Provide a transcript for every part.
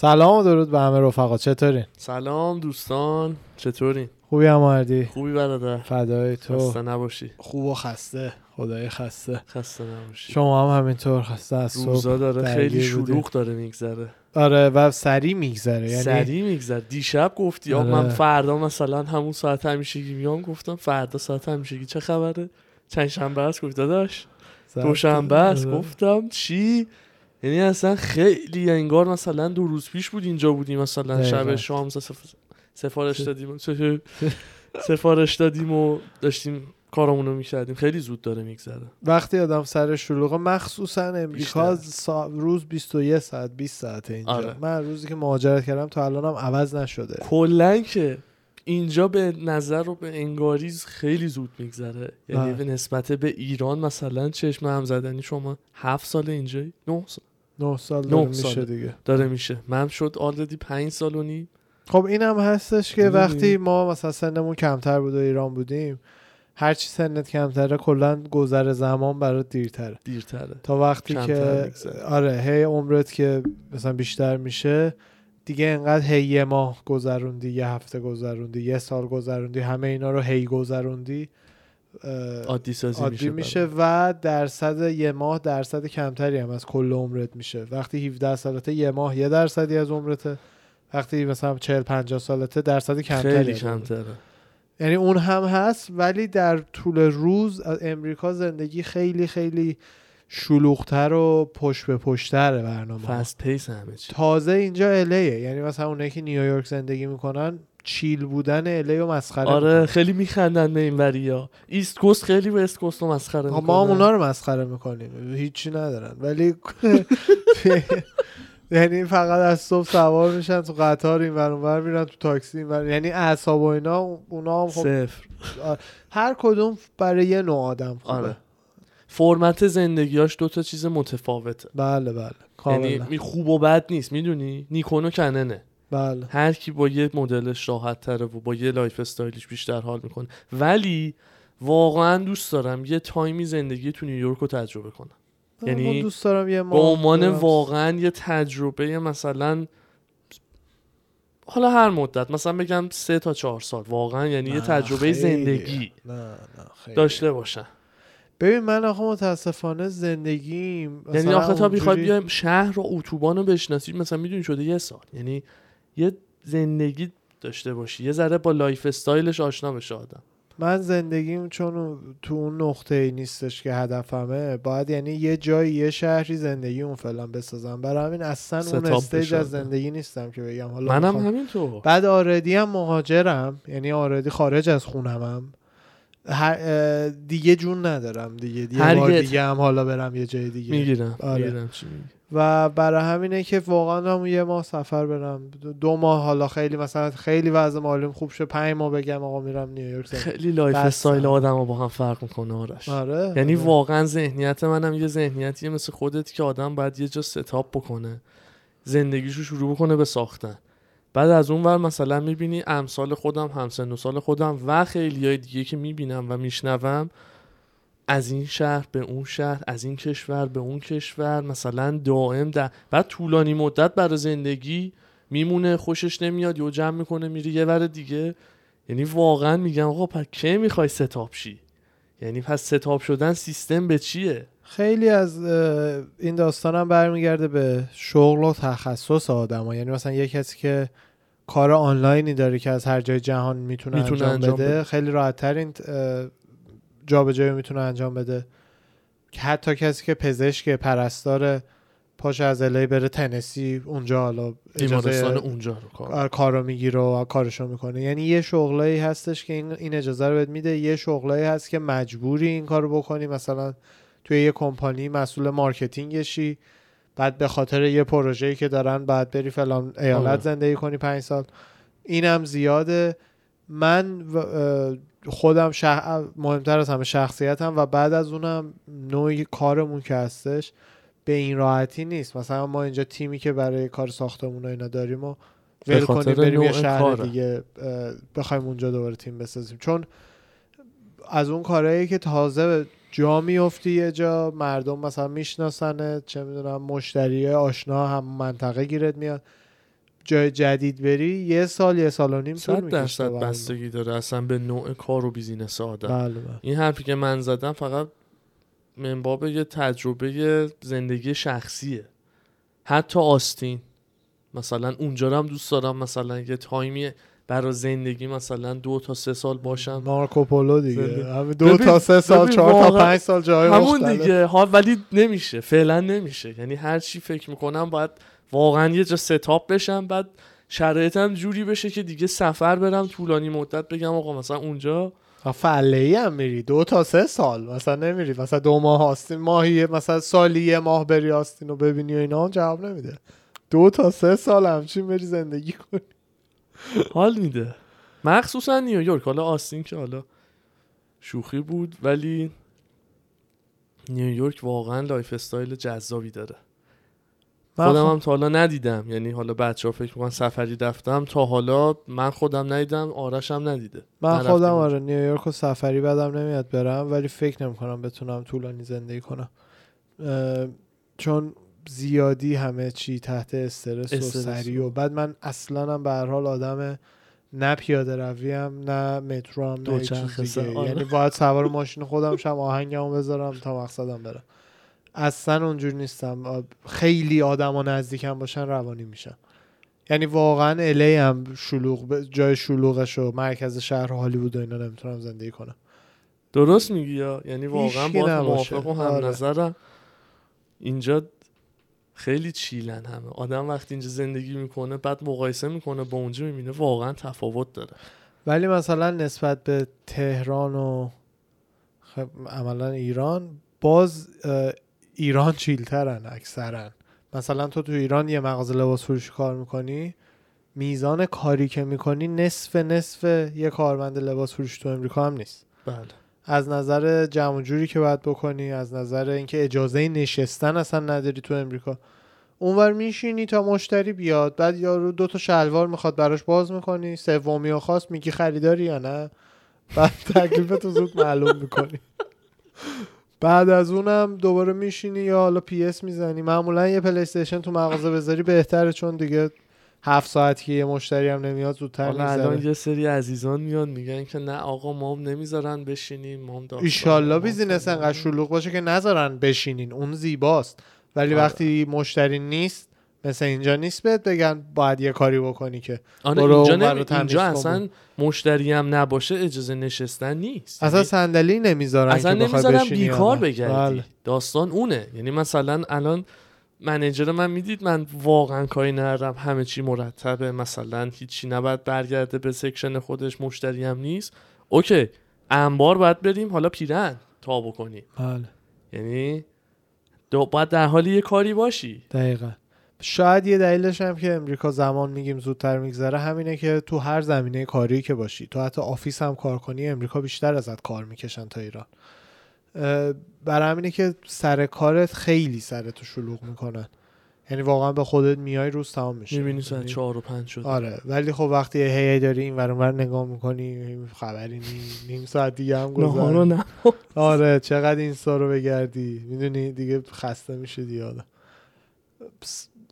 سلام و درود به همه رفقا. چطورین؟ سلام دوستان. چطورین؟ خوبی هم مردی؟ خوبی برادر. فدای تو. خسته نباشی. خوب و خسته. خدای خسته. خسته نباشی. شما هم همینطور خسته از صبح. روزا داره. خیلی. شلوغ داره میگذره. آره و سریع میگذره. یعنی سریع میگذره. دیشب گفتی آره. من فردا مثلا همون ساعت همیشگی میام. گفتم فردا ساعت همیشگی چه خبره؟ چند شنبه است؟ گفت داداش. دوشنبه است. آره. گفتم چی؟ یعنی اصلا خیلی انگار مثلا دو روز پیش بود اینجا بودیم مثلا. شب شام سف- سفارش دادیم. سفارش دادیم و داشتیم کارامونو می‌کردیم. خیلی زود داره میگذره. وقتی آدم سر شلوغه مخصوصا امریکا. سا... روز 21 ساعت 20 ساعت اینجا. آره. من روزی که مهاجرت کردم تا الانم عوض نشده. کلا که اینجا به نظر و به انگاریز خیلی زود میگذره. یعنی. به نسبت به ایران مثلا چشم هم زدنی شما هفت سال اینجایی؟ نه سال. 9 سال نه داره میشه ساله. دیگه داره میشه من شد آلردی پنج سال و نیم خب این هم هستش که؟ وقتی ما مثلا سنمون کمتر بود و ایران بودیم هرچی سنت کمتره کلا گذر زمان برات دیرتره دیرتره تا وقتی که می‌گذره. آره هی عمرت که مثلا بیشتر میشه دیگه انقدر هی یه ماه گذروندی یه هفته گذروندی یه سال گذروندی همه اینا رو هی گذروندی عادی سازی عادی میشه, میشه و درصد یه ماه درصد کمتری هم از کل عمرت میشه. وقتی 17 سالته یه ماه یه درصدی از عمرته. وقتی مثلا 40 50 سالته درصد کمتری خیلی. کمتره. یعنی اون هم هست ولی در طول روز از امریکا زندگی خیلی خیلی شلوغتر و پشت به پشت‌تره برنامه. fast pace همه چی. تازه اینجا LA یه یعنی مثلا اونایی که نیویورک زندگی می‌کنن chill بودن LA و مسخره آره. خیلی میخندن به این وریا East Coast خیلی به East Coast رو مسخره می‌کنن ما هم اونا رو مسخره می‌کنیم. هیچی ندارن. ولی یعنی فقط از صبح سوار میشن تو قطار این ور اونور میرن تو تاکسی این ور. یعنی اعصاب و اینا اونا هم خب صفر. هر کدوم برای یه نوع آدم خوبه. آره. فرمت زندگیاش دو تا چیز متفاوته. بله بله. یعنی کاملا خوب و بد نیست می‌دونی؟ نیکون و کننه. بله هر کی با یه مدلش راحت تره و با یه lifestyle ش بیشتر حال می‌کنه ولی واقعا دوست دارم یه time ی زندگی تو نیویورک رو تجربه کنم یعنی دوست دارم یه به عنوان. واقعا یه تجربه مثلا حالا هر مدت مثلا بگم سه تا چهار سال واقعا یعنی یه تجربه خیلی. زندگی نه نه خیلی. داشته باشم ببین من آخه متاسفانه زندگیم یعنی آخه تا اونجوری- بیایم شهر و اتوبان رو بشناسی مثلا می‌دونی شده یه سال یعنی یه زندگی داشته باشی. یه ذره با lifestyle ش آشنا بشه آدم. من زندگیم چون تو اون نقطه ای نیستش که هدفمه باید یعنی یه جایی یه شهری زندگی اون فعلا بسازم. برای همین اصلا اون stage از. زندگی نیستم که بگم. حالا منم میخوام- همینطور. بعد already هم مهاجرم. یعنی already خارج از خونمم. هر اه، دیگه جون ندارم دیگه. دیگه هر بار دیگه هم حالا برم یه جای دیگه. می‌گیرم. آره. می‌گیرم چی میگی. و برای همینه که واقعا هم یه ماه سفر برم دو- ماه حالا خیلی مثلا خیلی وضع مالیم خوب شه پنج ماه بگم آقا میرم نیویورک. خیلی life. style آدم با هم فرق می‌کنه آرش آره یعنی آره. واقعا ذهنیت منم یه ذهنیتیه مثل خودت که آدم باید یه جا setup بکنه زندگیشو شروع بکنه به ساختن بعد از اون ور مثلا می‌بینی امثال خودم همسن و سال خودم و خیلی های دیگه که می‌بینم و میشنوم از این شهر به اون شهر از این کشور به اون کشور مثلا دائم در بعد طولانی مدت برای زندگی میمونه خوشش نمیاد یا جمع می‌کنه میره یه ور دیگه یعنی واقعا میگم آقا پس کی می‌خوای ستاپ شی یعنی پس ستاپ شدن سیستم به چیه خیلی از این داستانم برمیگرده به شغل و تخصص آدم یعنی مثلا یه کسی که کار آنلاینی داره که از هر جای جهان می‌تونه, می‌تونه انجام, انجام بده. بده. خیلی راحت تر این جابجایی می‌تونه انجام بده. که حتی کسی که پزشک پرستار پاشه از LA بره تنسی اونجا حالا بیمارستان اجازه اونجا رو کار کار کارو می‌گیره و کارشو می‌کنه. یعنی یه شغلایی هستش که این, این اجازه رو بهت میده. یه شغلایی هست که مجبوری این کارو بکنی. مثلا توی یه کمپانی مسئول marketing شی. بعد به خاطر یه پروژه‌ای که دارن بعد بری فلان ایالت آره. زندگی کنی پنج سال. اینم زیاده. من خودم شخ... مهمتر از همه شخصیتم و بعد از اونم نوع کارمون که هستش به این راحتی نیست. مثلا ما اینجا تیمی که برای کار ساختمون و اینا داریم و ول کنیم بریم یه شهر کاره. دیگه بخوایم اونجا دوباره تیم بسازیم. چون از اون کارهایی که تازه جا میفتی یه جا مردم مثلا میشناسنه چه می‌دونم مشتری آشنا هم منطقه گیرت میاد. جای جدید بری یه سال یه سال و نیم صد درصد. بستگی داره اصلا به نوع کار و business آدم. بله بله. این حرفی که من زدم فقط من باب یه تجربه زندگی شخصیه. حتی Austin مثلا اونجا هم دوست دارم مثلا یه time ی برای زندگی مثلا دو تا سه سال باشم. مارکوپولو دیگه. زندگی. دو تا سه سال چهار تا پنج سال جای همون مختلف. دیگه. ها ولی نمیشه. فعلا نمیشه. یعنی هر چی فکر می‌کنم باید واقعا یه جا ستاپ بشم بعد شرایطم جوری بشه که دیگه سفر برم طولانی مدت بگم آقا مثلا اونجا فله ای هم میری. دو تا سه سال. مثلا نمیری. مثلا دو ماه آستین ماهی مثلا سالی یه ماه بری آستین رو ببینی و اینا هم جواب نمیده. دو تا سه سال همچین بری زندگی کنی. حال میده. مخصوصا نیویورک حالا آستین که حالا شوخی بود ولی نیویورک واقعا lifestyle جذابی داره. خودم هم تا حالا ندیدم. یعنی حالا بچه ها فکر می‌کنن سفری رفتم. تا حالا من خودم ندیدم آرش هم ندیده. من خودم. آره نیویورک و سفری بدم نمیاد برم ولی فکر نمی‌کنم بتونم طولانی زندگی کنم. چون زیادی همه چی تحت استرس و استرس. سری و- و بعد من اصلا هم به هر حال آدم نه پیاده رویم نه مترو هم نه چیز دیگه. یعنی باید سوار ماشین خودم شم آهنگمو بذارم تا مقصدم برم. اصلا اونجور نیستم. خیلی آدم و نزدیکم باشن روانی میشن. یعنی واقعا الی هم شلوغ جای شلوغش و مرکز شهر هالیوود و اینا نمی‌تونم زندگی کنم. درست میگی یا؟ یعنی واقعا با. موافق و هم آره. نظرم. اینجا خیلی چیلن همه. آدم وقتی اینجا زندگی می‌کنه بعد مقایسه می‌کنه با اونجا می‌بینه واقعا تفاوت داره. ولی مثلا نسبت به تهران و خب عملا ایران باز ایران چیلترن اکثرا مثلا تو تو ایران یه مغازه لباس فروشی کار می‌کنی میزان کاری که می‌کنی نصف نصف یه کارمند لباس فروشی تو امریکا هم نیست. بله. از نظر جمع جوری که باید بکنی از نظر اینکه اجازه نشستن اصلا نداری تو امریکا. اونور میشینی تا مشتری بیاد بعد یارو دو تا شلوار می‌خواد براش باز می‌کنی سومی و خواست میگی خریداری یا نه؟ بعد تکلیفتو زود معلوم می‌کنی. بعد از اونم دوباره میشینی یا حالا PS می‌زنی معمولا یه PlayStation تو مغازه بذاری بهتره چون دیگه هفت ساعت که یه مشتری هم نمیاد زودتر حالا الان یه سری عزیزان میان میگن که نه آقا ما هم نمی‌ذارن بشینیم ما هم ایشالله business. انقدر شلوغ باشه که نذارن بشینین اون زیباست ولی آره. وقتی مشتری نیست مثل اینجا نیست بهت بگن باید یه کاری بکنی که آره برو اینجا, تمیز اینجا. اصلا مشتری هم نباشه اجازه نشستن نیست. اصلا یعنی صندلی نمی‌ذارن اصلا یا بیکار نه. بگردی. بله. داستان اونه. یعنی مثلا الان manager من می‌دید من واقعا کاری ندارم همه چی مرتبه مثلا هیچی نباید برگرده به section خودش مشتری هم نیست. okay انبار باید بریم حالا پیرن تا بکنیم. بله. یعنی دو باید در حال یه کاری باشی. دقیقا. شاید یه دلیلش هم که امریکا زمان میگیم زودتر میگذره همینه که تو هر زمینه کاری که باشی تو حتی office هم کار کنی امریکا بیشتر ازت کار می‌کشن تا ایران. برای همینه که سر کارت خیلی سرتو شلوغ می‌کنن. یعنی واقعا به خودت میای روز تمام میشه. می‌بینی ساعت یعنی- چهار و پنج شد. آره ولی خب وقتی هی داری این ور اونور نگاه می‌کنی خبری نی نیم ساعت دیگه هم نه آره چقدر اینستا رو بگردی؟ می‌دونی دیگه خسته میشه دیگه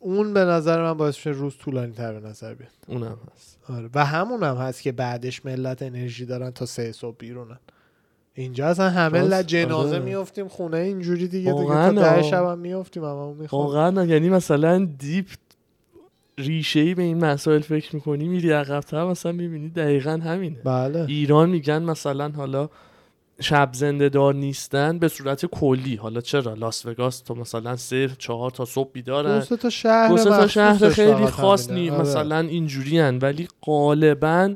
اون به نظر من باعث میشه روز طولانی تر به نظر بیاد. اونم هست. آره. و همون هم هست که بعدش ملت انرژی دارن تا سه صبح بیرونن. اینجا اصلا همه لج جنازه آره. میفتیم خونه اینجوری دیگه دیگه تا ده. شب هم میفتیم می‌خوام واقعا یعنی مثلا دیپ ریشه ای به این مسائل فکر می‌کنی میری عقبتر مثلا می‌بینی دقیقا همینه. بله. ایران میگن مثلا حالا شب زنده دار نیستن به صورت کلی. حالا چرا؟ لاس وگاس تو مثلا سه چهار تا صبح دو بیدارن سه تا شهر دو تا شهر خیلی خاص همینه. نی آره. مثلا اینجوری ولی غالبا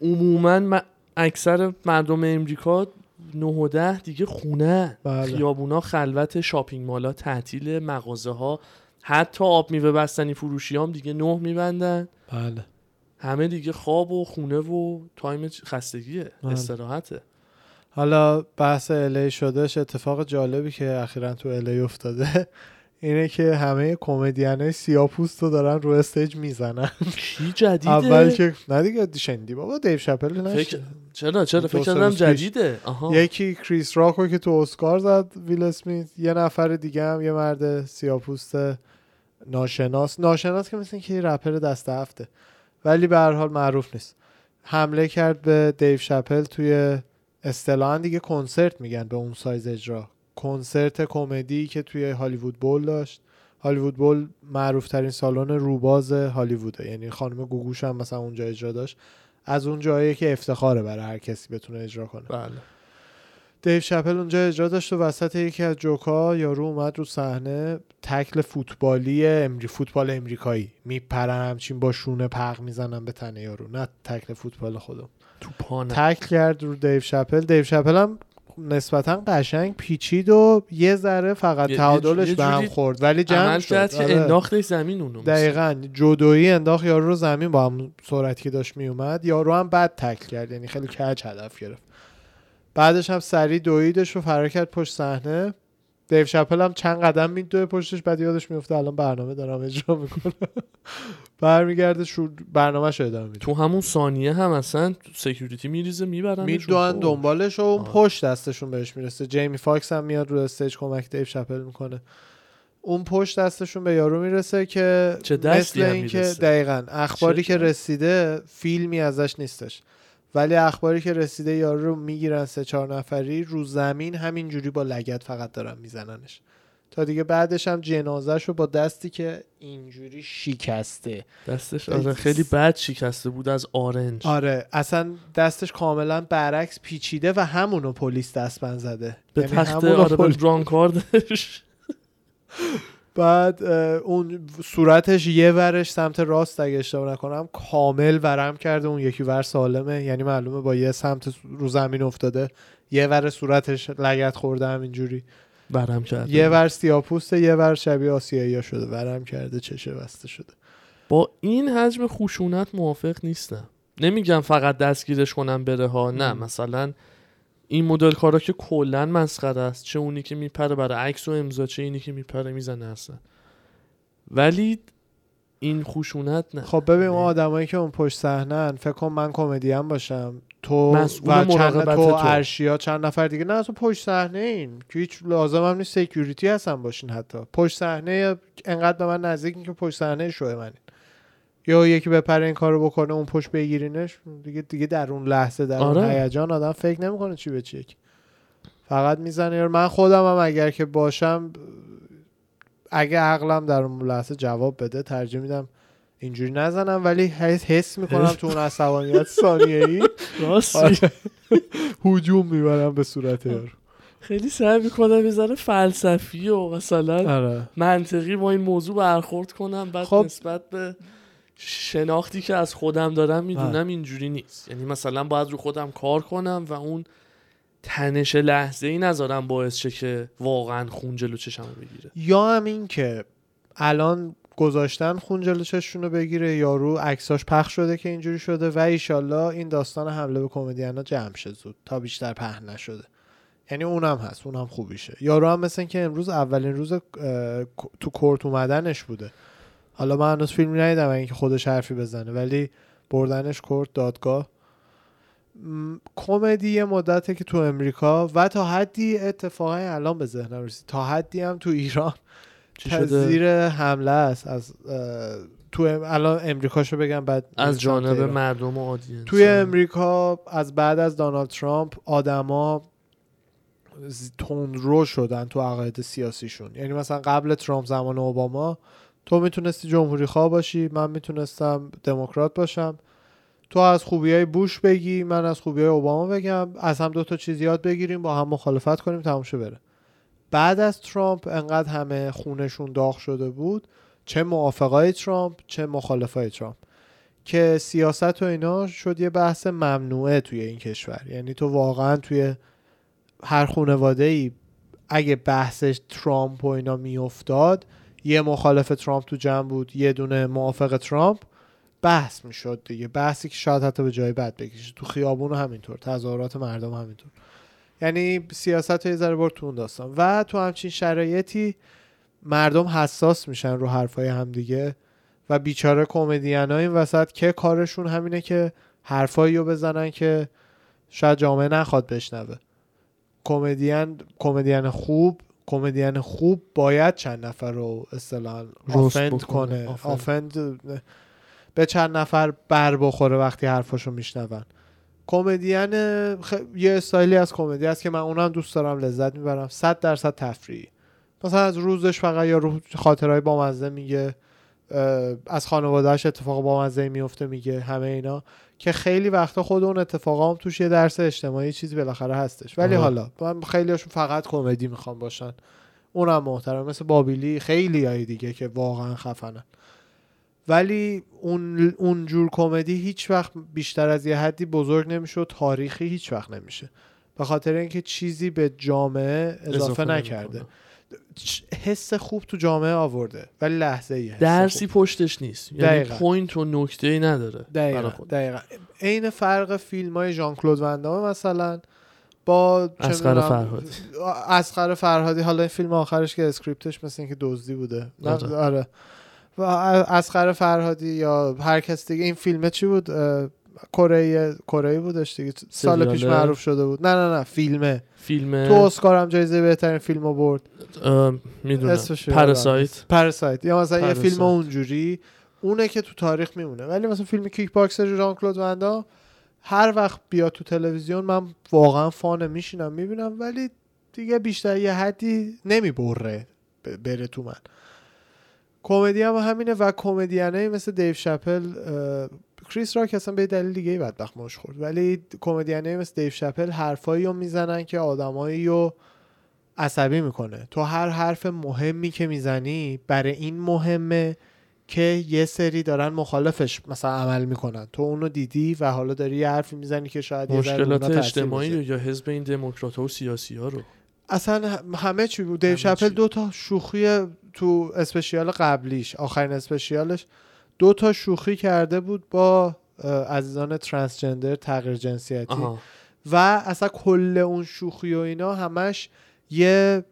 عموما م- اکثر مردم امریکا 9 و 10 دیگه خونه بله. خیابونا خلوت shopping mall ا تعطیل مغازه ها حتی آب میوه بستنی فروشی هم دیگه نه میبندن. بله. همه دیگه خواب و خونه و time خستگیه. بله. استراحته. حالا بحث LA شدش اتفاق جالبی که اخیرا تو LA افتاده اینه که همه کمدین های سیاپوست رو دارن رو stage می‌زنن. کی جدیده؟ اول که نه دیگه شنیدی بابا؟ دیو شپل فکر نشد چرا؟ چرا؟ فکر کردم. جدیده. آها. یکی کریس راکو که تو اسکار زد ویل اسمیت. یه نفر دیگه هم یه مرد سیاپوست ناشناس. ناشناس که مثل که رپر دست هفته. ولی به هر حال معروف نیست. حمله کرد به دیو شپل توی اصطلاحا دیگه کنسرت میگن به اون سایز اجرا. کنسرت کمدی که توی هالیوود بول داشت. هالیوود بول معروف ترین سالن روباز هالیووده. یعنی خانم گوگوش هم مثلا اونجا اجرا داشت. از اون جایی که افتخاره برای هر کسی بتونه اجرا کنه. بله. دیو شپل اونجا اجرا داشت و وسط یکی از جوکا یارو اومد رو صحنه تکل فوتبالی امری فوتبال امریکایی. میپرن همچین با شونه پق می‌زنن به تنه یارو. نه تکل فوتبال خودم. تو تکل کرد رو دیو شپل. دیو شپل هم نسبتا قشنگ پیچید و یه ذره فقط تعادلش به هم خورد. ولی جمع شد. آره. انداختش زمین اونو. دقیقا. جودویی انداخت یارو رو زمین با هم سرعتی که داشت میومد. یارو هم بد tackle کرد. یعنی خیلی کج هدف گرفت. بعدش هم سریع دویدش رو فرار کرد پشت صحنه. دیو شپل هم چند قدم میدوه پشتش بعد یادش میفته الان برنامه دارم اجرا می‌کنم. برمیگرده شور برنامه شو ادامه میده تو همون ثانیه هم اصلا security میریزه می‌برن میدوان دنبالش و اون. پشت دستشون بهش می‌رسه جیمی فاکس هم میاد رو stage کمک دیو شپل می‌کنه اون پشت دستشون به یارو می‌رسه که چه دستی مثل اینکه. دقیقا اخباری که؟ رسیده فیلمی ازش نیستش ولی اخباری که رسیده یارو رو می‌گیرن سه چهار نفری رو زمین همینجوری با لگت فقط دارن میزننش تا دیگه بعدش هم جنازش رو با دستی که اینجوری شکسته. دستش آره خیلی بد شکسته بود از آرنج. آره اصلا دستش کاملا برعکس پیچیده و همونو پلیس دستبند زده. به یعنی تخت آره برانکاردش بعد اون صورتش یه ورش سمت راست اگه اشتباه نکنم کامل ورم کرده. اون یکی ور سالمه یعنی معلومه با یه سمت رو زمین افتاده. یه ور صورتش لگت خورده همینجوری. برم کرد یه ور سیاپوسته یه ور شبیه آسیایی شده. ورم کرده چشه بسته شده. با این حجم خشونت موافق نیستم. نمیگم فقط دستگیرش کنم بره ها. نه. مثلا این مدل کارا که کلا مسخره است. چه اونی که میپره برای عکس و امضا چه اینی که میپره می‌زنه اصلا. ولی این خشونت نه. خب ببین اون آدمایی که اون پشت صحنه فکر کن من کمدین باشم. تو و چند تو تو. ارشیا چند نفر دیگه نه تو پشت صحنه این که هیچ لازم هم نیست سکیوریتی هستن باشین حتی پشت صحنه انقدر به من نزدیکین که پشت صحنه شو منین یا یکی بپره این کارو بکنه اون پشت بگیرینش دیگه دیگه در اون لحظه در اون آره. هیجان آدم فکر نمی‌کنه چی به چیه که. فقط می‌زنه من خودم هم اگر که باشم اگه عقلم در اون لحظه جواب بده ترجیح میدم اینجوری نزنم ولی حس, حس می‌کنم تو اون عصبانیت ثانیه ای راستی هجوم می‌برم به صورت خیلی سعی می‌کنم یه فلسفی و مثلا آره. منطقی با این موضوع برخورد کنم بعد خب. نسبت به شناختی که از خودم دارم می‌دونم اینجوری نیست. یعنی مثلا باید رو خودم کار کنم و اون تنش لحظه ای نذارم باعث شه که واقعا خون جلو چشمو بگیره. یا هم این که الان گذاشتن خون جلو بگیره یارو عکساش پخش شده که اینجوری شده و ایشالله این داستان حمله به کمدینا جمع شه زود تا بیشتر پهن نشده. یعنی اونم هست اونم خوبیشه. یارو هم مثل که امروز اولین روز تو کورت اومدنش بوده. حالا من هنوز فیلم ندیدم اینکه خودش حرفی بزنه ولی بردنش کورت دادگاه. کمدی یه مدته که تو امریکا و تا حدی اتفاقا الان به ذهنم رسید. تا حدی هم تو ایران. چی شده؟ تزدیر حمله است. از تو ام- الان امریکاشو بگم بعد از جانب. مردم و آدینس توی امریکا از بعد از دونالد ترامپ آدما تندرو شدن تو عقاید سیاسیشون. یعنی مثلا قبل ترامپ زمان اوباما تو می‌تونستی جمهوری خواه باشی من می‌تونستم دموکرات باشم. تو از خوبی های بوش بگی من از خوبی های اوباما بگم. از هم دو تا چیز یاد بگیریم با هم مخالفت کنیم تموم بره. بعد از ترامپ انقدر همه خونشون داغ شده بود چه موافقای ترامپ چه مخالفای ترامپ. که سیاست و اینا شد یه بحث ممنوعه توی این کشور. یعنی تو واقعا توی هر خانواده ای اگه بحثش ترامپ و اینا میافتاد یه مخالف ترامپ تو جمع بود یه دونه موافق ترامپ بحث می‌شد دیگه. بحثی که شاید حتی به جای بد بکشه. تو خیابون همینطور تظاهرات مردم همینطور یعنی سیاست یه ذره برد تو اون داستان و تو همچین شرایطی مردم حساس میشن رو حرفای همدیگه و بیچاره کمدین ها این وسط که کارشون همینه که حرفایی رو بزنن که شاید جامعه نخواد بشنوه کمدین کمدین خوب کمدین خوب باید چند نفر رو اصطلاحا آفند. کنه آفند. آفند به چند نفر بر بخوره وقتی حرفاشو میشنون کمدین خ... یه استایلی از کمدی هست که من اونم دوست دارم لذت می‌برم. صد درصد تفریحی. مثلا از روزش فقط یا رو خاطرهای بامزه میگه از خانوادهش اتفاق بامزه میفته میگه همه اینا که خیلی وقتا خود اون اتفاقا هم توش یه درس اجتماعی چیزی بالاخره هستش. ولی آره. حالا من خیلیاشون فقط کمدی می‌خوام باشن. اونم محترم مثل بابیلی خیلی های دیگه که واقعا خفنن. ولی اون اون جور کمدی هیچ وقت بیشتر از یه حدی بزرگ نمیشه و تاریخی هیچ وقت نمیشه. به خاطر اینکه چیزی به جامعه اضافه, نکرده. حس خوب تو جامعه آورده ولی لحظه ای درسی پشتش نیست. یعنی دقیقاً. point و نکته ای نداره دقیقا عین فرق فیلم های ژان کلود وندامه مثلا با اصغر فرهادی. اصغر فرهادی. حالا این فیلم آخرش که script ش مثل اینکه دزدی بوده. آره. آره. و اسقر فرهادی یا هر کس دیگه این فیلم چی بود؟ کره کره بودش دیگه. سال پیش؟ معروف شده بود. نه نه نه فیلمه. فیلم تو اسکار هم جایزه بهترین فیلم رو برد می‌دونم. پرسایت پرسایت یا مثلا یه پراسایت. فیلم اونجوری اونه که تو تاریخ میمونه. ولی مثلا فیلم کیک باکسر ژان کلود وندا هر وقت بیاد تو تلویزیون من واقعا فان میشینم می‌بینم ولی دیگه بیشتر یه حدی نمی‌بره بره تو من. کمدی هم همینه و کمدیانه مثل دیو شپل کریس راک اصلا به دلیل دیگه بدبخت مش خورد. ولی کمدیانه مثل دیو شپل حرفایی رو می‌زنن که آدمایی رو عصبی می‌کنه. تو هر حرف مهمی که می‌زنی برای این مهمه که یه سری دارن مخالفش مثلا عمل می‌کنن. تو اونو دیدی و حالا داری یه حرفی می‌زنی که شاید مشکلات اجتماعی. رو یا حزب این دموکرات و سیاسی ها رو؟ اصلا هم- همه چی بود. دیو شپل. دو تا شوخی تو اسپشیال قبلیش آخرین اسپشیالش دو تا شوخی کرده بود با عزیزان ترانسجندر تغییر جنسیتی آها. و اصلا کل اون شوخی و اینا همش یه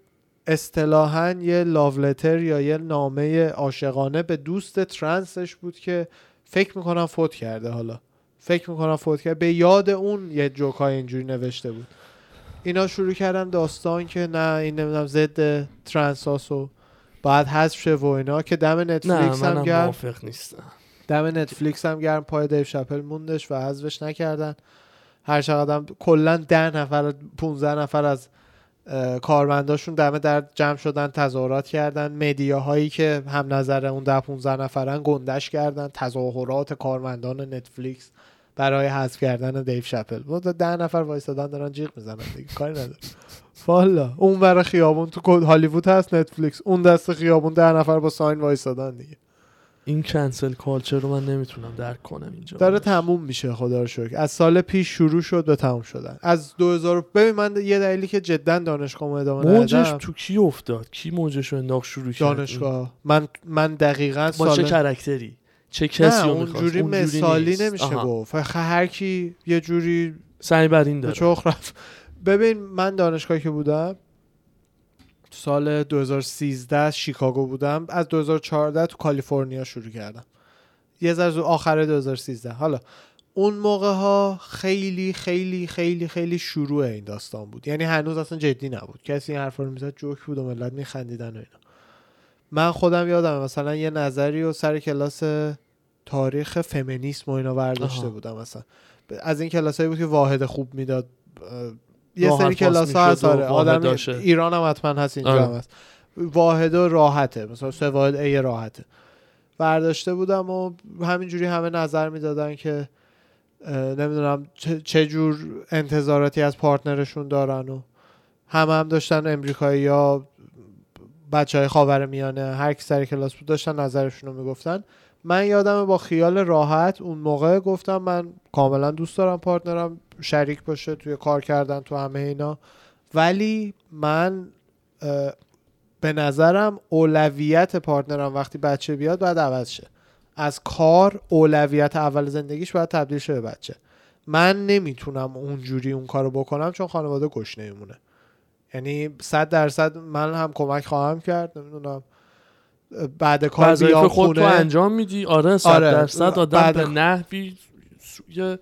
اصطلاحا یه لاولتر یا یه نامه عاشقانه به دوست ترنسش بود که فکر می‌کنم فوت کرده حالا. فکر می‌کنم فوت کرده به یاد اون یه جوکای اینجوری نوشته بود. اینا شروع کردن داستان که نه این نمی‌دونم ضد ترنساسو باید حذف شه و اینا که دم نتفلیکس هم گرم. موافق نیستم. دم نتفلیکس هم گرم پای دیو شپل موندش و حذفش نکردن. هر چقدر هم کلا ده نفر 15 نفر از کارمنداشون دم در جمع شدن تظاهرات کردن. مدیاهایی که هم نظر اون ده 15 نفرن گندش کردن. تظاهرات کارمندان نتفلیکس. برای حذف کردن دیو شپل. بود ده نفر وایسادن دارن جیغ می‌زنن دیگه. کاری نداره والا اون برای خیابون تو کد- هالیوود هست نتفلیکس. اون دست خیابون ده نفر با ساین وایسادن دیگه. این کنسل کالچر رو من نمی‌تونم درک کنم اینجا. داره تموم میشه خدا رو شکر. از سال پیش شروع شد به تموم شدن. از 2000 ببین من یه دلیلی که جدا دانشگاه ادامه موجش ندادم تو کی افتاد؟ کی موجش رو انداخت شروع کرد؟ دانشگاه. من من دقیقا با چه سال کرکتری چه کسی رو می‌خواست؟ اونجوری مثالی. نمیشه. گفت. هر کی یه جوری سعی بر این داره. چخ رفت. ببین من دانشگاهی که بودم سال 2013 شیکاگو بودم. از 2014 تو کالیفرنیا شروع کردم. یه ذره آخر 2013 حالا اون موقع ها خیلی خیلی خیلی خیلی شروع این داستان بود. یعنی هنوز اصلا جدی نبود. کسی این حرفا رو می‌زد جوک بود و ملت میخندیدن و اینا. من خودم یادم مثلا یه نظری و سر کلاس تاریخ فمینیسم و اینا برداشته آها. بودم مثلا از این کلاسایی بود که واحد خوب می‌داد یه سری کلاس ها هست آره آدم. ایران هم حتما هست اینجا آره. هم هست واحد و راحته مثلا سه واحد ای راحته برداشته بودم و همینجوری همه نظر می‌دادن که نمی‌دونم چه, چه جور انتظاراتی از پارتنرشون دارن و همه هم داشتن امریکایی یا بچه های خاور میانه هر کی سر کلاس بود داشتن نظرشون رو می‌گفتن. من یادم با خیال راحت اون موقع گفتم من کاملا دوست دارم پارتنرم شریک باشه توی کار کردن تو همه اینا. ولی من به نظرم اولویت پارتنرم وقتی بچه بیاد باید عوض شه. از کار اولویت اول زندگیش باید تبدیل شه به بچه. من نمی‌تونم اونجوری اون کارو بکنم چون خانواده گشنه میمونه. یعنی صد درصد من هم کمک خواهم کرد نمی‌دونم. بعد کار بیام خود تو خونه. انجام میدی؟ آره صد آره. درصد آدم بعد- به نحوی سوی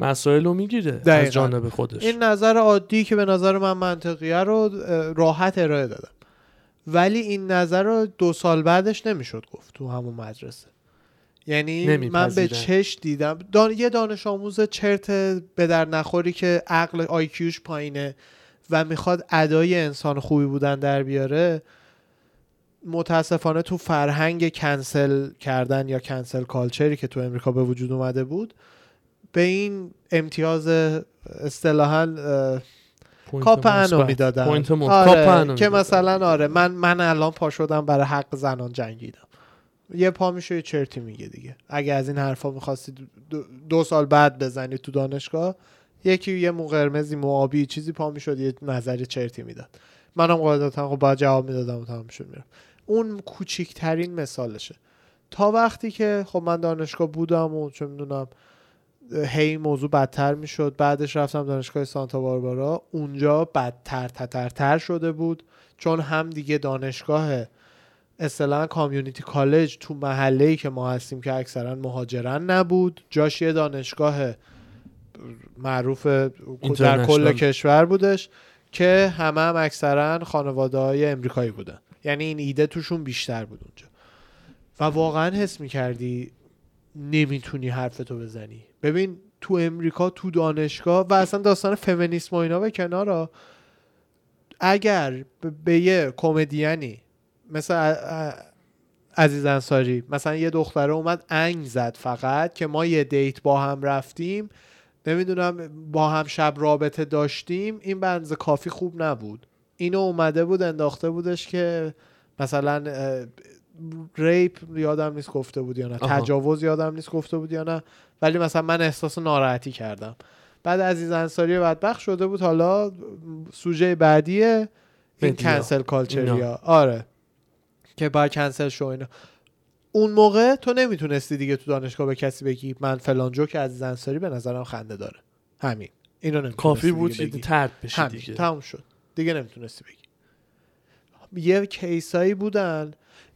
مسائل رو می‌گیره. از جانب خودش. این نظر عادی که به نظر من منطقیه رو راحت ارائه دادم. ولی این نظر رو دو سال بعدش نمی‌شد گفت تو همون مدرسه. یعنی من به. چش دیدم. دان... یه دانش آموز چرت به در نخوری که عقل آیکیوش پایینه. و می‌خواد ادای انسان خوبی بودن در بیاره متاسفانه تو فرهنگ کنسل کردن یا cancel culture ی که تو امریکا به وجود اومده بود به این امتیاز اصطلاحا اه، point up انو مثبت. می‌دادن. آره، که. مثلا آره من من الان پا شدم برای حق زنان جنگیدم یه پا میشه یه چرتی میگه دیگه اگه از این حرفا می‌خواستی دو, دو سال بعد بزنی تو دانشگاه یکی یه مو قرمزی مو آبی چیزی پا می‌شد یه نظر چرتی می‌داد. منم قاعدتا خب باید جواب می‌دادم و تمام شد میرم اون کوچیکترین مثالشه. تا وقتی که خب من دانشگاه بودم و چه می‌دونم هی موضوع بدتر می‌شد. بعدش رفتم دانشگاه سانتا باربارا. اونجا بدتر تترتر شده بود. چون هم دیگه دانشگاه اصطلاحا کامیونیتی کالج تو محله که ما هستیم که اکثرا مهاجرن نبود. جاش یه دانشگاه معروف در کل. کشور بودش که همه هم اکثرا خانواده های امریکایی بودن. یعنی این ایده توشون بیشتر بود اونجا. و واقعا حس می‌کردی نمی‌تونی حرفتو بزنی. ببین تو امریکا تو دانشگاه و اصلا داستان فمینیسم و اینا به کنارا اگر به یه کمدیانی مثل عزیز انصاری مثلا یه دختره اومد انگ زد فقط که ما یه دیت با هم رفتیم نمی‌دونم با هم شب رابطه داشتیم این بنز کافی خوب نبود اینو اومده بود انداخته بودش که مثلا ریپ یادم نیست گفته بود یا نه آها. تجاوز یادم نیست گفته بود یا نه ولی مثلا من احساس ناراحتی کردم بعد عزیز انصاری بدبخت شده بود حالا سوژه بعدی این. کنسل کالچریا. آره که باید کنسل شو اینا اون موقع تو نمی‌تونستی دیگه تو دانشگاه به کسی بگی من فلان جو که عزیز انصاری به نظرم خنده داره. همین. اینو کافی بود. که ترد بشی همین. دیگه. تموم شد. دیگه نمی‌تونستی بگی. یه کیسایی بودن.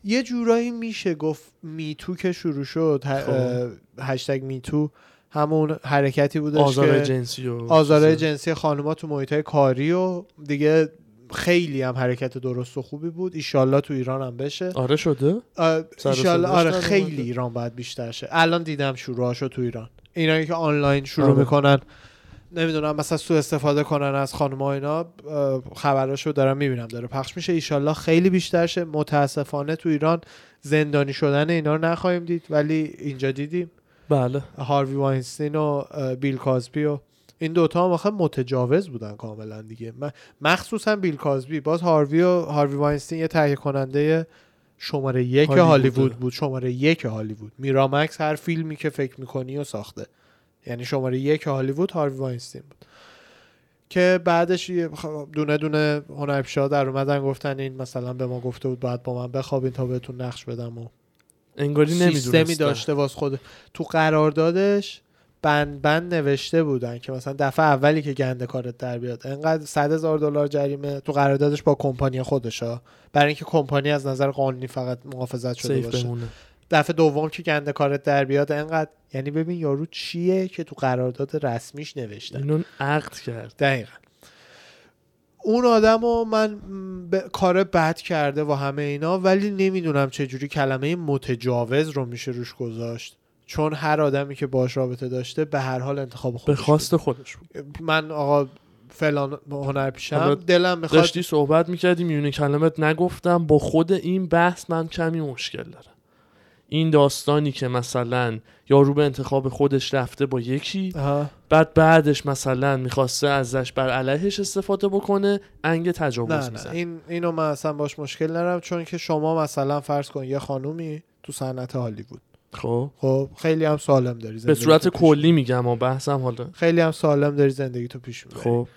یه جورایی میشه گفت میتو که شروع شد. خب. هشتگ میتو. همون حرکتی بودش آزار که جنسی و چیزا. جنسی خانوما تو محیط کاری و دیگه خیلی هم حرکت درست و خوبی بود. ایشالله تو ایران هم بشه. آره شده؟ ایشالله آره خیلی. ایران باید بیشتر شه. الان دیدم شروعاشو تو ایران. اینایی که آنلاین شروع آره. می‌کنن نمی‌دونم مثلا سو استفاده کنن از خانم اینا خبراشو دارم می‌بینم. داره پخش میشه. ایشالله خیلی بیشتر شه. متاسفانه تو ایران زندانی شدن اینا رو نخواهیم دید ولی اینجا دیدیم. بله. هاروی واینستین و بیل کازبی و این دوتا هم آخه متجاوز بودن کاملا دیگه. مخصوصا بیل کازبی باز هاروی و هاروی واینستین یه تهیه کننده شماره یک. هالیوود بود. شماره یک هالیوود. میرامکس هر فیلمی که فکر می‌کنی و ساخته. یعنی شماره یک هالیوود هاروی واینستین بود. که بعدش یه خ- دونه دونه هنرپیشه‌ها در اومدن گفتن این مثلا به ما گفته بود باید با من بخوابین تا بهتون نقش بدم و انگاری سیستمی نمی‌دونستم داشته واس خود تو قراردادش بند بند نوشته بودن که مثلا دفعه اولی که گنده کارت در بیاد انقدر صد هزار دلار جریمه تو قراردادش با کمپانی خودش ها برای اینکه کمپانی از نظر قانونی فقط محافظت شده باشه. بمونه. دفعه دوم که گنده کارت در بیاد انقدر یعنی ببین یارو چیه که تو قرارداد رسمیش نوشتن اینو عقد کرد. دقیقا. اون آدم رو من به کار بد کرده و همه اینا ولی نمی‌دونم چجوری کلمه متجاوز رو میشه روش گذاشت. چون هر آدمی که باش رابطه داشته به هر حال انتخاب به خودش خواست خودش بود. من آقا فلان هنر پیشم دلم می‌خواد داشتی صحبت می‌کردی میونه کلمت نگفتم با خود این بحث من کمی مشکل دارم. این داستانی که مثلا یارو به انتخاب خودش رفته با یکی آها. بعد بعدش مثلا می‌خواسته ازش بر علیهش استفاده بکنه انگ نه تجاوز نه میزن این اینو من اصلا باش مشکل ندارم چون که شما مثلا فرض کن یه خانومی تو صنعت هالیوود. خب. خب خیلی هم سالم داری به زندگی صورت تو پیش کلی میگم و بحثم حالا. خیلی هم سالم داری زندگی تو پیش می‌بری. خب.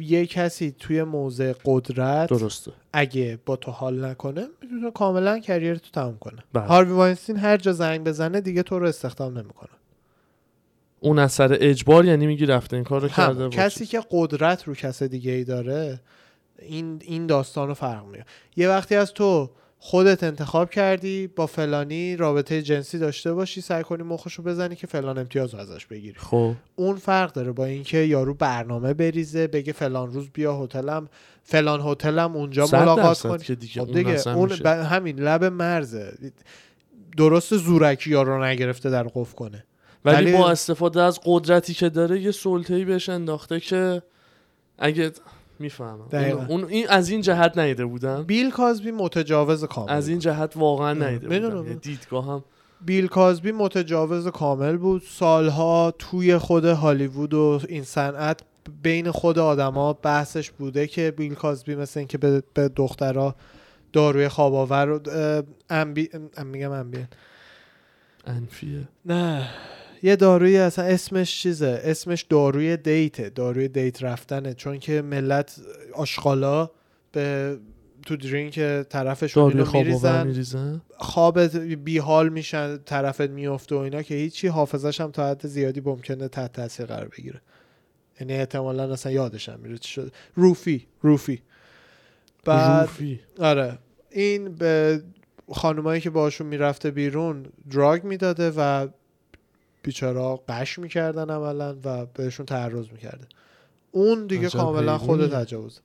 یه کسی توی موضع قدرت درسته. اگه با تو حال نکنه می‌تونه کاملا کریر تو تموم کنه. بله. هاروی واینستین هر جا زنگ بزنه دیگه تو رو استخدام نمی‌کنه. اون اثر اجبار یعنی میگی رفته این کار رو کرده هم با کسی. که قدرت رو کس دیگه ای داره این این داستان رو فرق می‌کنه. یه وقتی از تو خودت انتخاب کردی با فلانی رابطه جنسی داشته باشی سعی کنی مخشو بزنی که فلان امتیاز رو ازش بگیری. خب. اون فرق داره با اینکه یارو برنامه بریزه بگه فلان روز بیا هتلم فلان هتلم اونجا ملاقات کنی. که دیگه خب اون دیگه اون. ب- همین لب مرزه. درست زورکی یارو نگرفته در قف کنه. ولی, ولی- با استفاده از قدرتی که داره یه سلطه‌ای بهش انداخته که اگه می‌فهمم. دقیقاً. اون, این از این جهت نیده بودم بیل کازبی متجاوز کامل از این جهت واقعا نیده. بودم دیدگاه هم بیل کازبی متجاوز کامل بود. سالها توی خود هالیوود و این صنعت بین خود آدما بحثش بوده که بیل کازبی مثل اینکه به, به دخترها داروی خواب آور میگم امبی انفیه. نه. یه داروی اصلا اسمش چیزه؟ اسمش داروی دیته داروی دیت رفتنه. چون که ملت آشغالا به تو درینک طرفشون داروی اینو خواب میریزن. میریزن؟ خوابت بیحال میشن طرفت میفته و اینا که هیچی حافظش هم تا حد زیادی ممکنه تحت تاثیر قرار بگیره. یعنی احتمالا اصلا یادش هم میره چی شده روفی روفی. بعد روفی. آره. این به خانمایی که باشون می‌رفته بیرون دراگ می‌داده و بیچارا قش می‌کردن عملا و بهشون تعرض می‌کرده. اون دیگه کاملا خود. تجاوز.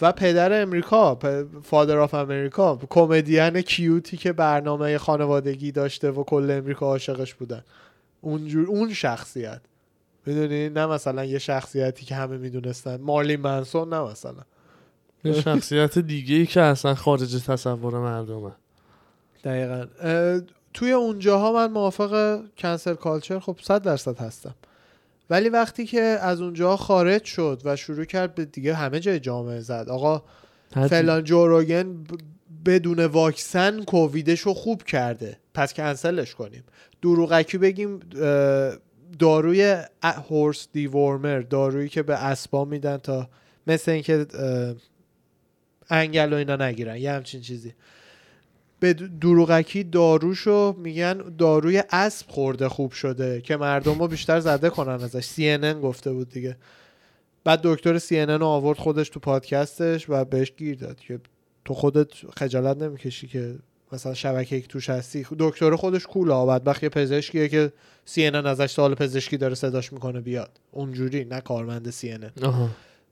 و پدر امریکا فادر آف امریکا کمدین کیوتی که برنامه خانوادگی داشته و کل امریکا عاشقش بودن. اونجور اون شخصیت. می‌دونی؟ نه مثلا یه شخصیتی که همه می‌دونستن. مارلی منسون نه مثلا. یه شخصیت دیگه ای که اصلا خارج تصور مردمه. دقیقا. توی اونجاها من موافق کنسل کالچر خب صد درصد هستم. ولی وقتی که از اونجا خارج شد و شروع کرد به دیگه همه جای جامعه زد. آقا فلان جوروگن بدون واکسن کوویدش رو خوب کرده. پس کنسلش کنیم. دروغکی بگیم داروی هورس دیورمر دارویی که به اسبا میدن تا مثل اینکه انگل و اینا نگیرن. یه همچین چیزی. به دروغکی داروشو میگن داروی اسب خورده خوب شده که مردم رو بیشتر زده کنن ازش. CNN گفته بود دیگه. بعد دکتر CNN رو آورد خودش تو پادکستش و بهش گیر داد که تو خودت خجالت نمی‌کشی که مثلا شبکه که توش هستی. دکتر خودش کوله بدبخت یه پزشکیه که CNN ازش سوال پزشکی داره صداش می‌کنه بیاد. اونجوری نه کارمند CNN.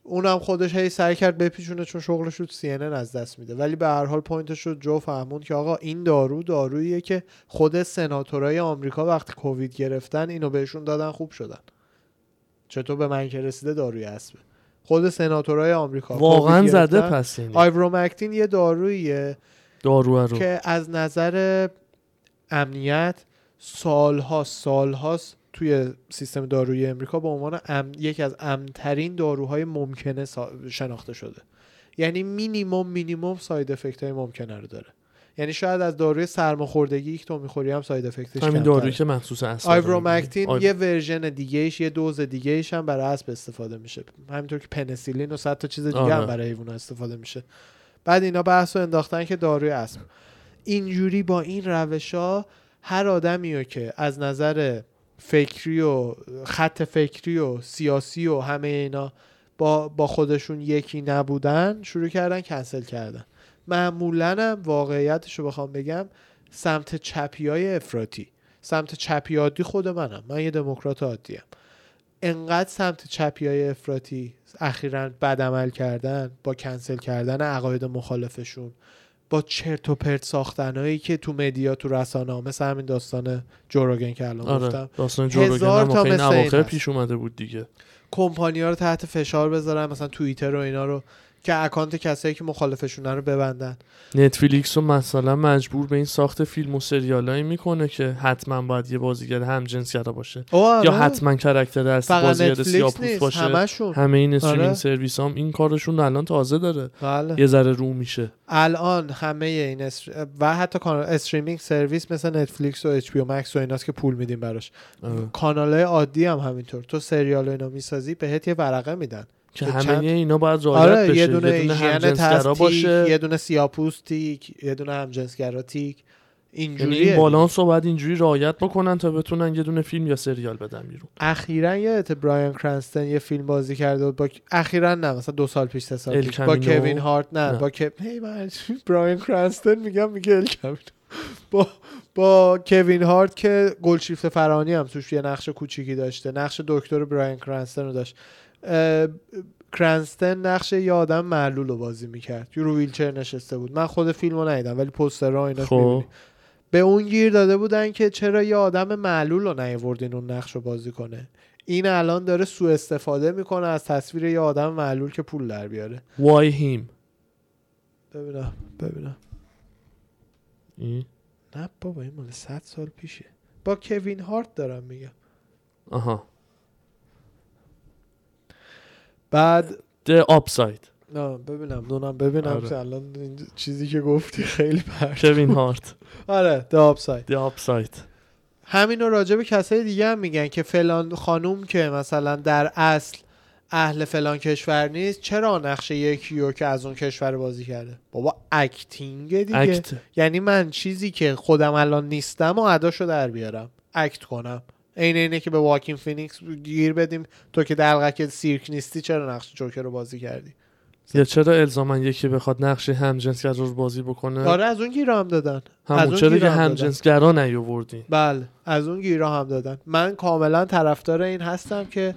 اونم خودش هی سعی کرد بپیچونه چون شغلش رو CNN از دست میده. ولی به هر حال پوینتش رو جو فهمون که آقا این دارو داروییه که خود سناتورای آمریکا وقتی کووید گرفتن اینو بهشون دادن خوب شدن. چطور به من که رسیده داروی اسبه. خود سناتورای آمریکا واقعا زده. پس یعنی آیورومکتین یه داروییه. دارو رو. که از نظر امنیت سالها سالهاست توی سیستم دارویی امریکا به عنوان ام... یکی از امنترین داروهای ممکنه سا- شناخته شده. یعنی minimum minimum side effect های ممکنه رو داره. یعنی شاید از داروی سرماخوردگی که تو می‌خوری هم side effect ش همین. دارویی که مخصوص اصلا ivermectin یه ورژن دیگه ایش یه دوز دیگه ایش هم برای اسب استفاده میشه. همینطور که پنسیلین و صد تا چیز دیگه آره. هم برای حیوان استفاده میشه. بعد اینا بحث رو انداختن که داروی اسب. اینجوری با این روش ها هر آدمی رو که از نظر فکری و خط فکری و سیاسی و همه اینا با, با خودشون یکی نبودن شروع کردن کنسل کردن. معمولا هم واقعیتش رو بخوام بگم سمت چپی های افراطی. سمت چپی عادی خود منم. من یه دموکرات عادیم انقدر سمت چپی های افراطی اخیرا بد عمل کردن با کنسل کردن عقاید مخالفشون با چرت و پرت ساختنهایی که تو مدیا تو رسانه ها مثل همین داستان جوروگن که الان آره گفتم داستان هزار هم تا مثل این. پیش اومده بود دیگه کمپانیا رو تحت فشار بذارن مثلا توییتر و اینا رو که اکانت کسایی که مخالفشونه رو ببندن. نتفلیکس رو مثلا مجبور به این ساخت فیلم و سریالایی می‌کنه که حتما باید یه بازیگر هم جنسگرا باشه آره. یا حتما character از فقط بازیگر نیست باشه. همشون. همه این streaming آره. سرویس هم این کارشون الان تازه داره. بله. یه ذره رو میشه. الان همه این استر... و حتی کانال streaming service مثل نتفلیکس و HBO Max و ایناست که پول میدیم براش. آره. کانال عادی هم همینطور. تو سریال و اینا می‌سازی بهت یه ورقه میدن. که که همه چند- اینا باید رعایت آره بشه یه دونه ایژین همجنسگرا تست باشه. یه دونه سیاپوست تیک یه دونه همجنسگرا تیک. یعنی اینجوریه این بالانس رو باید اینجوری رعایت بکنن تا بتونن یه دونه فیلم یا سریال بدن بیرون. اخیرا یادت برایان کرنستن یه فیلم بازی کرده بود با اخیرا نه مثلا دو سال پیش سه سال ال پیش. با؟ کوین هارت نه, نه. با کو... هی من برایان کرنستن میگم میگه ال. با با کوین هارت که گلشیفت فرانی هم توش یه نقش کوچیکی داشته. نقش دکتر برایان کرنستن رو داشت. کرنستن نقش یه آدم معلول رو بازی می‌کرد. رو ویلچر نشسته بود. من خود فیلم رو ندیدم ولی پوسترها اینا خب. به اون گیر داده بودن که چرا یه آدم معلول رو نیاوردین اون نقش رو بازی کنه. این الان داره سوء استفاده می‌کنه از تصویر یه آدم معلول که پول در بیاره. وای هیم ببینم ببینم. این؟ نه بابا این مال 100 سال پیشه. با کوین هارت دارم میگم. آها. بعد The Upside نه ببینم دونم ببینم آره. الان این چیزی که گفتی خیلی پرت کوین هارت آره د آپساید The Upside همین رو راجع به کسای دیگه هم میگن که فلان خانوم که مثلا در اصل اهل فلان کشور نیست چرا نقش یکی رو که از اون کشور بازی کرده؟ بابا acting دیگه. act یعنی من چیزی که خودم الان نیستم و اداشو در بیارم. act کنم. عین اینه که به واکین فینیکس گیر بدیم. تو که دلقک سیرک نیستی چرا نقش جوکر رو بازی کردی؟ یا چرا الزاما یکی بخواد نقش همجنسگرا رو بازی بکنه؟ آره از اون گیرا هم دادن. از همون اون چرا که. همجنسگرا نیاوردی؟ بله از اون گیرا هم دادن. من کاملا طرفدار این هستم که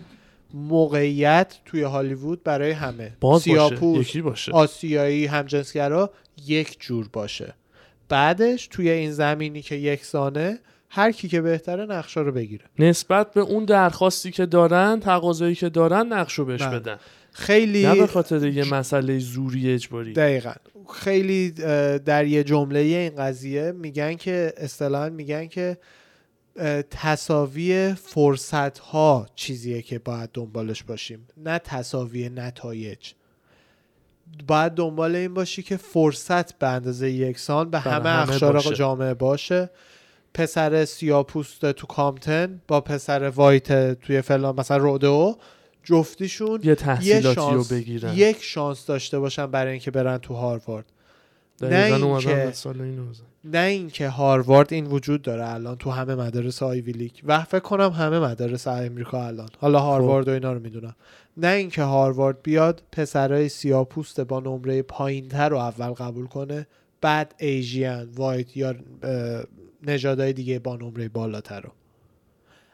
موقعیت توی هالیوود برای همه. باز باشه سیاپوست یکی باشه. آسیایی همجنسگرا یک جور باشه. بعدش توی این زمینی که یکسانه هر کی که بهتره نقشا رو بگیره. نسبت به اون درخواستی که دارن تقاضایی که دارن نقشو بهش بله. بدن. خیلی نه به خاطر یه مسئله زوری اجباری. دقیقا. خیلی در یه جمله این قضیه میگن که اصطلاحا میگن که اه، تساوی فرصت ها چیزیه که باید دنبالش باشیم. نه تساوی نتایج. باید دنبال این باشی که فرصت به اندازه یکسان به بله، همه همه اخشار باشه. جامعه باشه. پسر سیاپوست تو کامتن با پسر وایت توی فلان مثلا رودو جفتیشون یه یه تحصیلاتی رو شانس بگیرن. یک شانس داشته باشن برای اینکه برن تو هاروارد. نه دقیقاً این اومدن که- به سال اینو بزن. نه اینکه هاروارد این وجود داره الان تو همه مدارس آیوی لیگ. و فکر کنم همه مدارس امریکا الان. حالا هاروارد و اینا رو می‌دونم. نه اینکه هاروارد بیاد پسرای سیاپوست با نمره پایینتر رو اول قبول کنه بعد ایژین وایت یا نژادهای دیگه با نمره بالاتر رو.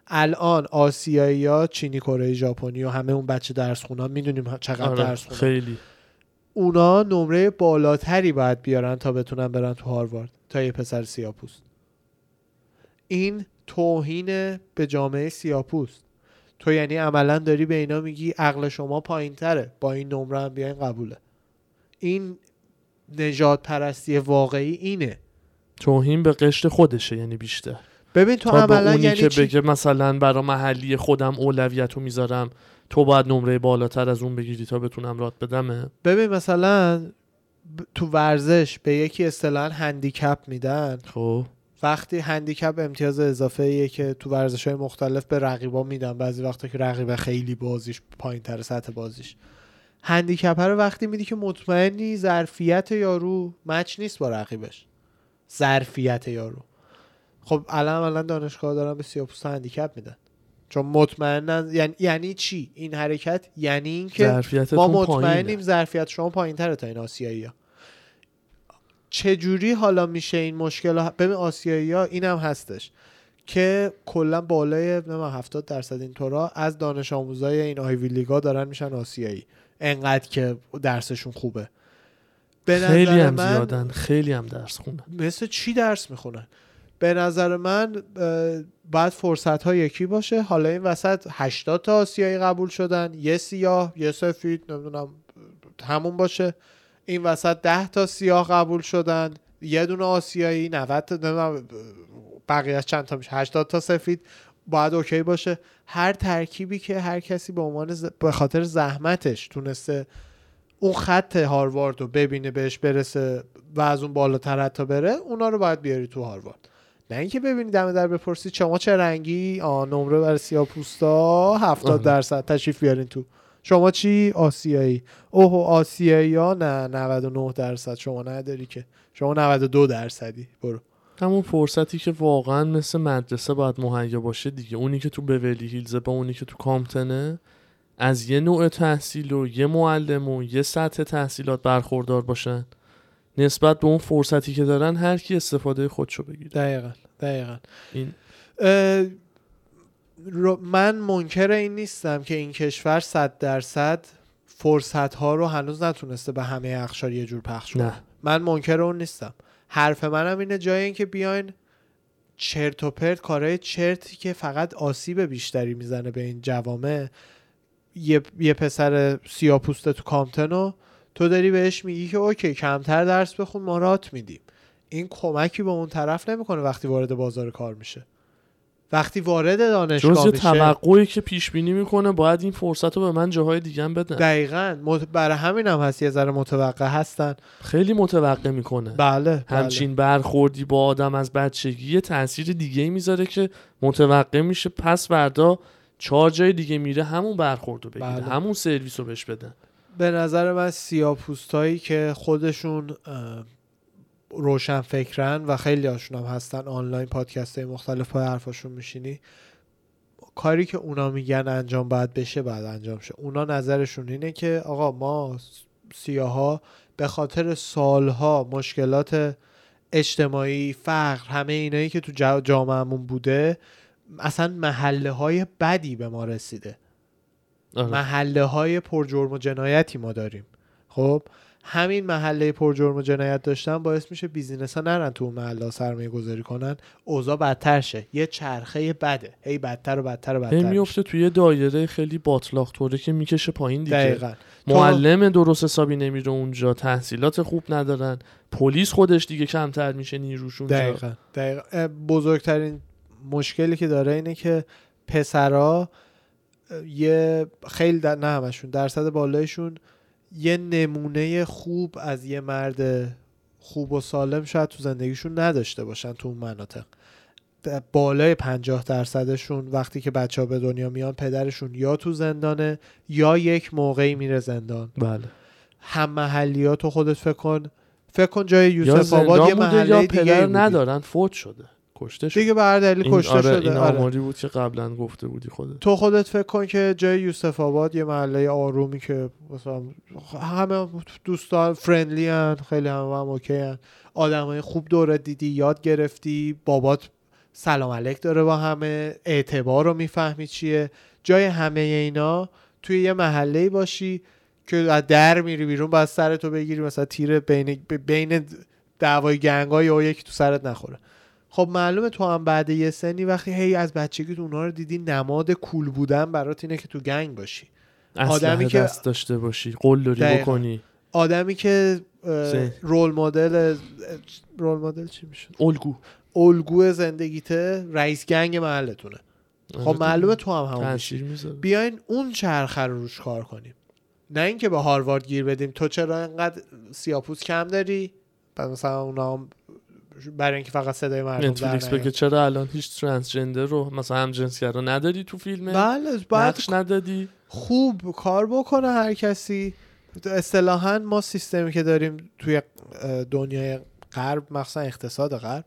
الان آسیایی ها چینی کره ژاپنی و همه اون بچه درس خونا می‌دونیم چقدر آره، درس خونن خیلی. اونا نمره بالاتری باید بیارن تا بتونن برن تو هاروارد تا یه پسر سیاپوست. این توهین به جامعه سیاپوست. تو یعنی عملا داری به اینا میگی عقل شما پایین تره با این نمره هم بیاین قبوله. این نجات پرستی واقعی اینه. توهین به قشر خودشه یعنی بیشتر. ببین تو عملا یعنی که چی؟ بگه مثلا برا محلی خودم اولویت رو می‌ذارم تو باید نمره بالاتر از اون بگیری تا بتونم رات بدمه؟ ببین مثلا تو ورزش به یکی اصطلاحا هندیکپ میدن. خب. وقتی هندیکپ امتیاز اضافه ایه که تو ورزش های مختلف به رقیبا میدن بعضی وقتا که رقیب خیلی بازیش پایین تر سطح بازیش. هندیکپ رو وقتی میدی که مطمئنی ظرفیت یارو مچ نیست با رقیبش. ظرفیت یارو. خب الان الان دانشگاه دارن به سیاپوست هندیکپ میدن. چون مطمئنن یعنی, یعنی چی؟ این حرکت یعنی اینکه ما. مطمئنیم ظرفیت شما پایین تره تا این آسیایی ها چجوری حالا میشه این مشکل ها ببین آسیایی ها این هم هستش که کلا بالای نمی‌دونم 70 درصد اینطورا از دانش آموزای این آیوی لیگا دارن میشن آسیایی. انقدر که درسشون خوبه. به خیلی نظر هم من زیادن خیلی هم درس خونن مثل چی درس می‌خونن؟ به نظر من باید فرصت ها یکی باشه. حالا این وسط 80 تا آسیایی قبول شدن. یه سیاه یه سفید نمی‌دونم همون باشه. این وسط 10 تا سیاه قبول شدن. یه دونه آسیایی 90 تا نمی‌دونم بقیه چند تا میشه؟ 80 تا سفید باید اوکی باشه. هر ترکیبی که هر کسی به عنوان ز- به خاطر زحمتش تونسته اون خط هاروارد رو ببینه بهش برسه و از اون بالاتر حتی بره اونا رو باید بیاری تو هاروارد. نه اینکه ببینی دم در بپرسی شما چه رنگی؟ آ نمره برای سیاپوستا 70 آره. درصد تشریف بیارین تو. شما چی؟ آسیایی. اوه آسیایی ها؟ نه 99 درصد. شما نداری که. شما 92 درصدی. برو. همون فرصتی که واقعا مثل مدرسه باید مهیا باشه دیگه. اونی که تو بولی هیلزه با اونی که تو کامپتنه از یه نوع تحصیل و یه معلم و یه سطح تحصیلات برخوردار باشن نسبت به اون فرصتی که دارن هر کی استفاده خودشو بگیره. دقیقا دقیقا. این من منکر این نیستم که این کشور صد درصد فرصت ها رو هنوز نتونسته به همه اخشار یه جور پخش کنه. نه. من منکر اون نیستم. حرف منم اینه جای اینکه بیاین چرت و پرت کارهای چرتی که فقط آسیب بیشتری می‌زنه به این جوامع یه, یه پسر سیاپوسته تو کامتنو تو داری بهش میگی که اوکی کمتر درس بخون ما رات میدیم. این کمکی به اون طرف نمی‌کنه وقتی وارد بازار کار میشه. وقتی وارد دانشگاه میشه توقعی که پیش بینی می‌کنه باید این فرصت رو به من جاهای دیگه هم بدن. دقیقا. مت... برای همین هم هست یه ذره متوقع هستن. خیلی متوقع می‌کنه. بله, بله. همچین برخوردی با آدم از بچگی یه تاثیر دیگه می‌ذاره که متوقع میشه. پس فردا چهار جای دیگه میره همون برخورد رو بگیره بله. همون سرویس رو بهش بدن به نظر من سیاپوستایی که خودشون روشن فکرن و خیلی هاشون هم هستن آنلاین پادکست های مختلف پای حرفاشون میشینی کاری که اونا میگن انجام باید بشه باید انجام شه اونا نظرشون اینه که آقا ما سیاها به خاطر سالها مشکلات اجتماعی فقر همه اینایی که تو جا- جامعهمون بوده اصلا محله های بدی به ما رسیده. آره. محله های پر جرم و جنایتی ما داریم. خب همین محله پر جرم و جنایت داشتن باعث میشه بیزینس ها نرن تو اون محله سرمایه گذاری کنن. اوضاع بدتر شه. یه چرخه بده. هی بدتر و بدتر و بدتر. میفته توی یه دایره خیلی باطلاق طوره که می‌کشه پایین دیگه. دقیقا. معلم درست حسابی نمیره اونجا. تحصیلات خوب ندارن. پلیس خودش دیگه کمتر میشه نیروش اونجا دقیقا. دقیقا بزرگترین مشکلی که داره اینه که پسرا یه خیلی در نه همشون درصد بالایشون یه نمونه خوب از یه مرد خوب و سالم شاید تو زندگیشون نداشته باشن تو اون مناطق. بالای پنجاه درصدشون وقتی که بچه ها به دنیا میان پدرشون یا تو زندانه یا یک موقعی میره زندان. بله. هم محلیات تو خودت فکر کن. فکر کن جای یوسف آباد یه محله یا دیگه پدر. ندارن فوت شده. کشته شده دیگه به هر دلیل کشته آره شده این آره. آماری بود که قبلا گفته بودی خودت. تو خودت فکر کن که جای یوسف آباد یه محله آرومی که مثلا همه دوستان فرندلی هن خیلی همه هم اوکی هن. آدم خوب دوره دیدی یاد گرفتی بابات سلام علیک داره با همه اعتبار رو می‌فهمی چیه. جای همه اینا توی یه محله باشی که از در میری بیرون باید سرتو بگیری مثلا تیر بین بین دعوای گنگای یا یکی تو سرت نخوره. خب معلومه تو هم بعد یه سنی وقتی هی از بچگی تو اونها رو دیدی نماد کول بودن برات اینه که تو گنگ باشی. آدمی که دست داشته باشی قلدری دقیقاً. بکنی. آدمی که. رول مدل رول مدل چی میشه؟ الگو. الگو زندگیته رئیس گنگ محلتونه. آره. خب معلومه تو هم همون میشی. بیاین اون چرخه رو روش کار کنیم. نه اینکه به هاروارد گیر بدیم. تو چرا اینقدر سیاپوس کم داری؟ بعد مثلا اونا هم برای اینکه فقط صدای مردم نتفلیکس بگه چرا الان هیچ ترنسجندر رو مثلا هم جنسگرا نداری تو فیلم؟ بله نقش ندادی؟ خوب کار بکنه هر کسی. اصطلاحا ما سیستمی که داریم توی دنیای غرب مخصوصا اقتصاد غرب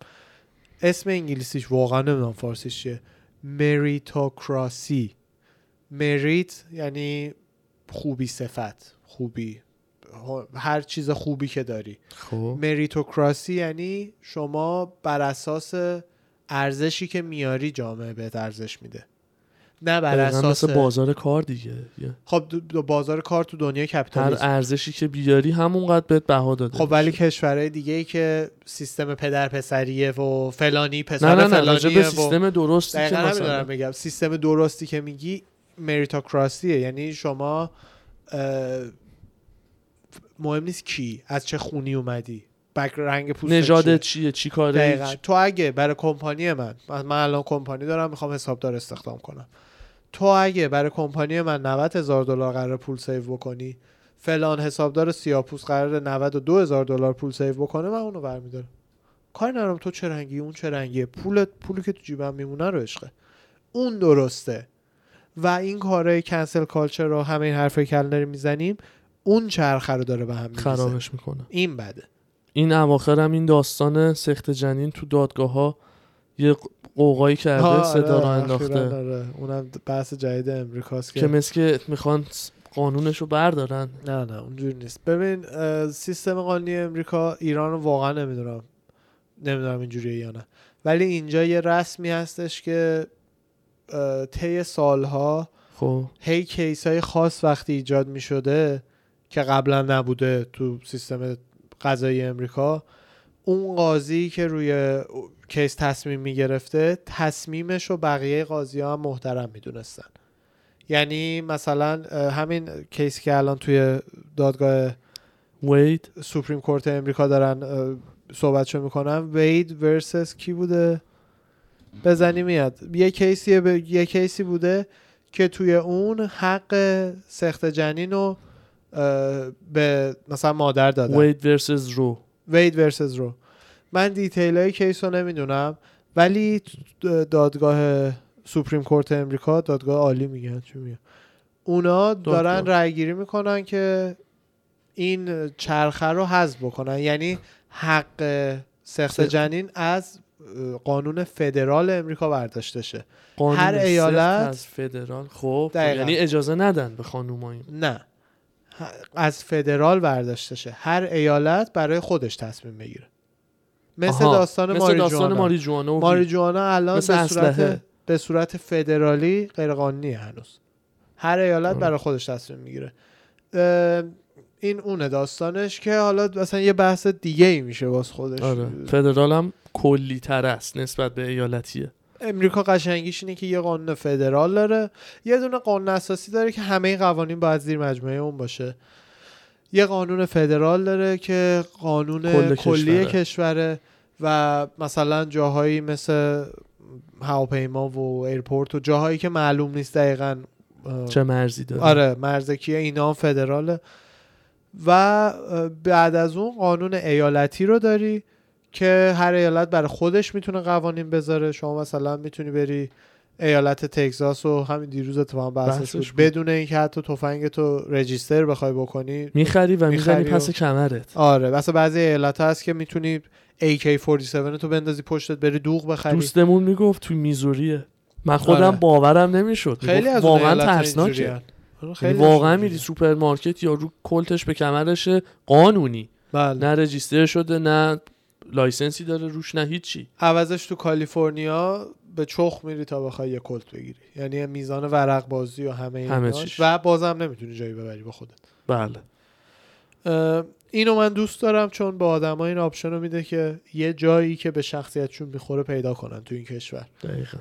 اسم انگلیسیش واقعا نمی‌دونم فارسیش چیه. مریتوکراسی. مریت یعنی خوبی صفت خوبی. هر چیز خوبی که داری. خب. مریتوکراسی یعنی شما بر اساس ارزشی که میاری جامعه بهت ارزش میده. نه بر اساس مثل بازار کار دیگه. خب بازار کار تو دنیای هر کپیتالیسم. ارزشی که بیاری همونقدر بهت بها داده خب ولی. کشورهای دیگه ای که سیستم پدر پسریه و فلانی پسر نه نه نه فلانیه به سیستم درستی که مثلا میگم. سیستم درستی که میگی meritocracy ه. یعنی شما مهم نیست کی از چه خونی اومدی background رنگ پوست نژادت چیه؟ چی کاره تو اگه برای کمپانی من من الان کمپانی دارم می‌خوام حسابدار استخدام کنم. تو اگه برای کمپانی من 90 هزار دلار قرار پول save بکنی فلان حسابدار سیاهپوست قرار 92 هزار دلار پول save بکنه من اونو برمیدارم. کاری ندارم تو چه رنگی اون چه رنگیه. پول پولی که تو جیبم میمونه رو عشقه. اون درسته. و این کارهای کنسل کالچر رو همه این حرفای داریم می‌زنیم. اون چرخه رو داره به هم می‌ریزه. خرابش می‌کنه. این بده. این اواخر هم این داستان سخت جنین تو دادگاه ها یه قوقایی کرده آره، صدا را انداخته. آره. اونم بحث جدید امریکاست که که مثل که می‌خوان قانونش رو بردارن. نه نه اونجوری نیست. ببین سیستم قانونی امریکا ایران رو واقعا نمی‌دونم نمی‌دونم اینجوریه یا نه. ولی اینجا یه رسمی هستش که طی سالها خب. هی case های خاص وقتی ایجاد می شده که قبلا نبوده تو سیستم قضایی امریکا اون قاضی که روی case تصمیم می گرفته تصمیمش رو بقیه قاضی ها هم محترم می دونستن یعنی مثلا همین case که الان توی دادگاه Wade. Supreme Court امریکا دارن صحبتشو می‌کنن. Wade versus کی بوده؟ بزنی میاد. یه case ی به یه case ی بوده که توی اون حق سقط جنین رو به مثلا مادر دادن. Wade versus Roe Wade versus Roe من detail های case رو نمی‌دونم ولی دادگاه Supreme Court امریکا دادگاه عالی میگن چی میگن. اونا دارن. رأی گیری می‌کنن که این چرخه رو حذف بکنن. یعنی حق سخت. جنین از قانون فدرال امریکا برداشته شه. هر ایالت- از فدرال. خب دقیقاً. یعنی اجازه ندن به خانومایی نه. از فدرال برداشته شه هر ایالت برای خودش تصمیم بگیره مثل آها، داستان مثل ماری داستان جوانا. ماری جوانا و ماری جوانا الان مثل به صورت. به صورت فدرالی غیرقانونی هنوز. هر ایالت آره. برای خودش تصمیم می‌گیره. این اونه داستانش که حالا مثلا یه بحث دیگه ای میشه باز خودش. آره. فدرال هم کلی تر است نسبت به ایالتیه. امریکا قشنگیش اینه که یه قانون فدرال داره یه دونه قانون اساسی داره که همه قوانین باید زیر مجموعه اون باشه. یه قانون فدرال داره که قانون کل کلی کشوره. کشوره و مثلا جاهایی مثل هواپیما و airport و جاهایی که معلوم نیست دقیقا چه مرزی داره. آره مرزکیه اینا هم فدراله. و بعد از اون قانون ایالتی رو داری. که هر ایالت برای خودش می‌تونه قوانین بذاره. شما مثلا می‌تونی بری ایالت تگزاس و همین دیروز اتفاقا بحثش بحثش بود. بدون اینکه حتی تفنگ تو register بخوای بکنی می‌خری و می‌زنی پس و- کمرت. آره مثلا بعضی ایالت هست که می‌تونی AK47 تو بندازی پشتت بری دوغ بخری. دوستمون می‌گفت تو میزوریه. من خودم آره. باورم نمی‌شد. خیلی از واقعا ترسناکه. آره، یعنی خیلی واقعا اینجوریه. میری سوپرمارکت یارو کلتش به کمرشه قانونی. بله. نه register شده نه license ی داره روش نه هیچی. عوضش تو کالیفرنیا به چخ میری تا بخوای یه کلت بگیری. یعنی میزان ورق بازی و همه, همه ایناش. و بازم نمی‌تونی جایی ببری با خودت. بله. اینو من دوست دارم چون به آدما این option رو میده که یه جایی که به شخصیتشون می‌خوره پیدا کنن تو این کشور. دقیقا.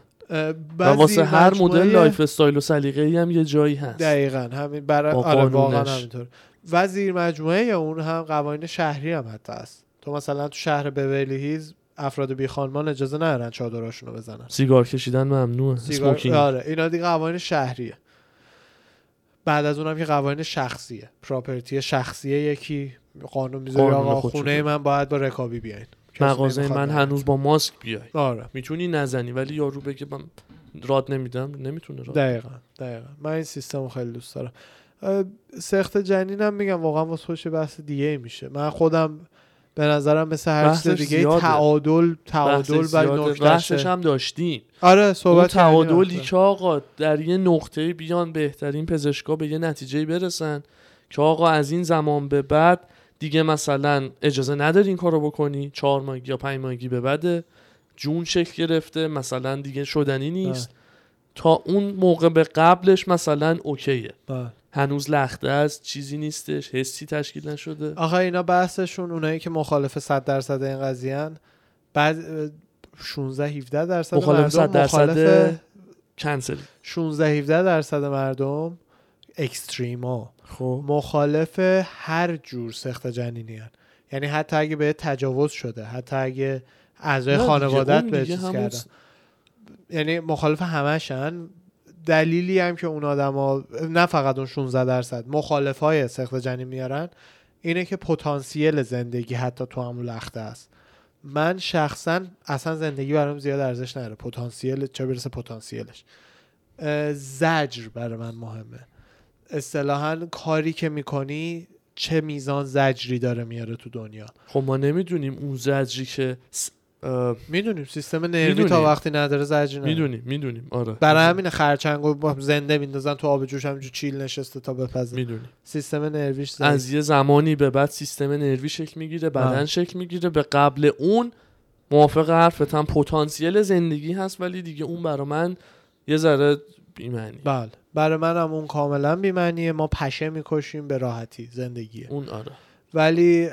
و واسه هر مدل life style و سلیقه ای هم یه جایی هست. دقیقا همین برای آره واقعا. همینطور. و زیر مجموعه اون هم قوانین شهری هم حتی هست. تو مثلا تو شهر بورلی هیلز افراد بی خانمان اجازه ندارن چادراشون رو بزنن. سیگار کشیدن ممنوعه. سیگار آره اینا دیگه قوانین شهریه. بعد از اونم که قوانین شخصیه. پراپرتی شخصیه یکی. قانون می‌ذاره آقا خونه. من باید با رکابی بیاین. مغازه من. هنوز با ماسک بیای. آره. می‌تونی نزنی ولی یارو بگه من راد نمیدم. نمی‌تونه راد. دقیقا دقیقا. من این سیستم خیلی دوست دارم. سخت جنینم میگم واقعا واسه بحث دیگه میشه. من خودم به نظرم مثل هر چیز دیگه زیاده. تعادل تعادل. نکتهشه بحثش هم داشتیم آره صحبت تعادلی وقتا. که آقا در یه نقطه بیان بهترین پزشکا به یه نتیجه برسن که آقا از این زمان به بعد دیگه مثلا اجازه نداری این کارو بکنی چهار ماهگی یا پنج ماهگی به بعده جون شکل گرفته مثلا دیگه شدنی نیست تا اون موقع به قبلش مثلا اوکیه بله. هنوز لخته است چیزی نیستش حسی تشکیل نشده. آخه اینا بحثشون اونایی که مخالف 100 درصد این قضیهن بعد اه، 16 17 درصد مخالف مردم 100 درصد مخالف کنسل. 16 17 درصد مردم اکستریما. خب. مخالف هر جور سخت جنینی هن. یعنی حتی اگه به تجاوز شده حتی اگه اعضای خانوادت به چیز کردن. یعنی مخالف همشن دلیلی هم که اون آدما نه فقط اون 16 درصد مخالف های سخت جنین میارن اینه که پتانسیل زندگی حتی تو همون لخته است. من شخصا اصلا زندگی برام زیاد ارزش نداره. پتانسیل چه برسه پتانسیلش. زجر برای من مهمه. اصطلاحا کاری که می‌کنی چه میزان زجری داره میاره تو دنیا. خب ما نمی‌دونیم اون زجری که می‌دونیم سیستم نروی. تا وقتی نداره زجری نداره. می‌دونیم می‌دونیم. آره. برای همین خرچنگو با زنده میندازن تو آب جوش همینجور چیل نشسته تا بپزه. می‌دونیم. سیستم نرویش. از یه زمانی به بعد سیستم نروی شکل می‌گیره بدن. شکل می‌گیره. به قبل اون موافق حرفتم پتانسیل زندگی هست ولی دیگه اون برا من یه ذره بیمعنی بله. برای من هم اون کاملا بیمعنیه. ما پشه می‌کشیم به راحتی. زندگیه اون آره. ولی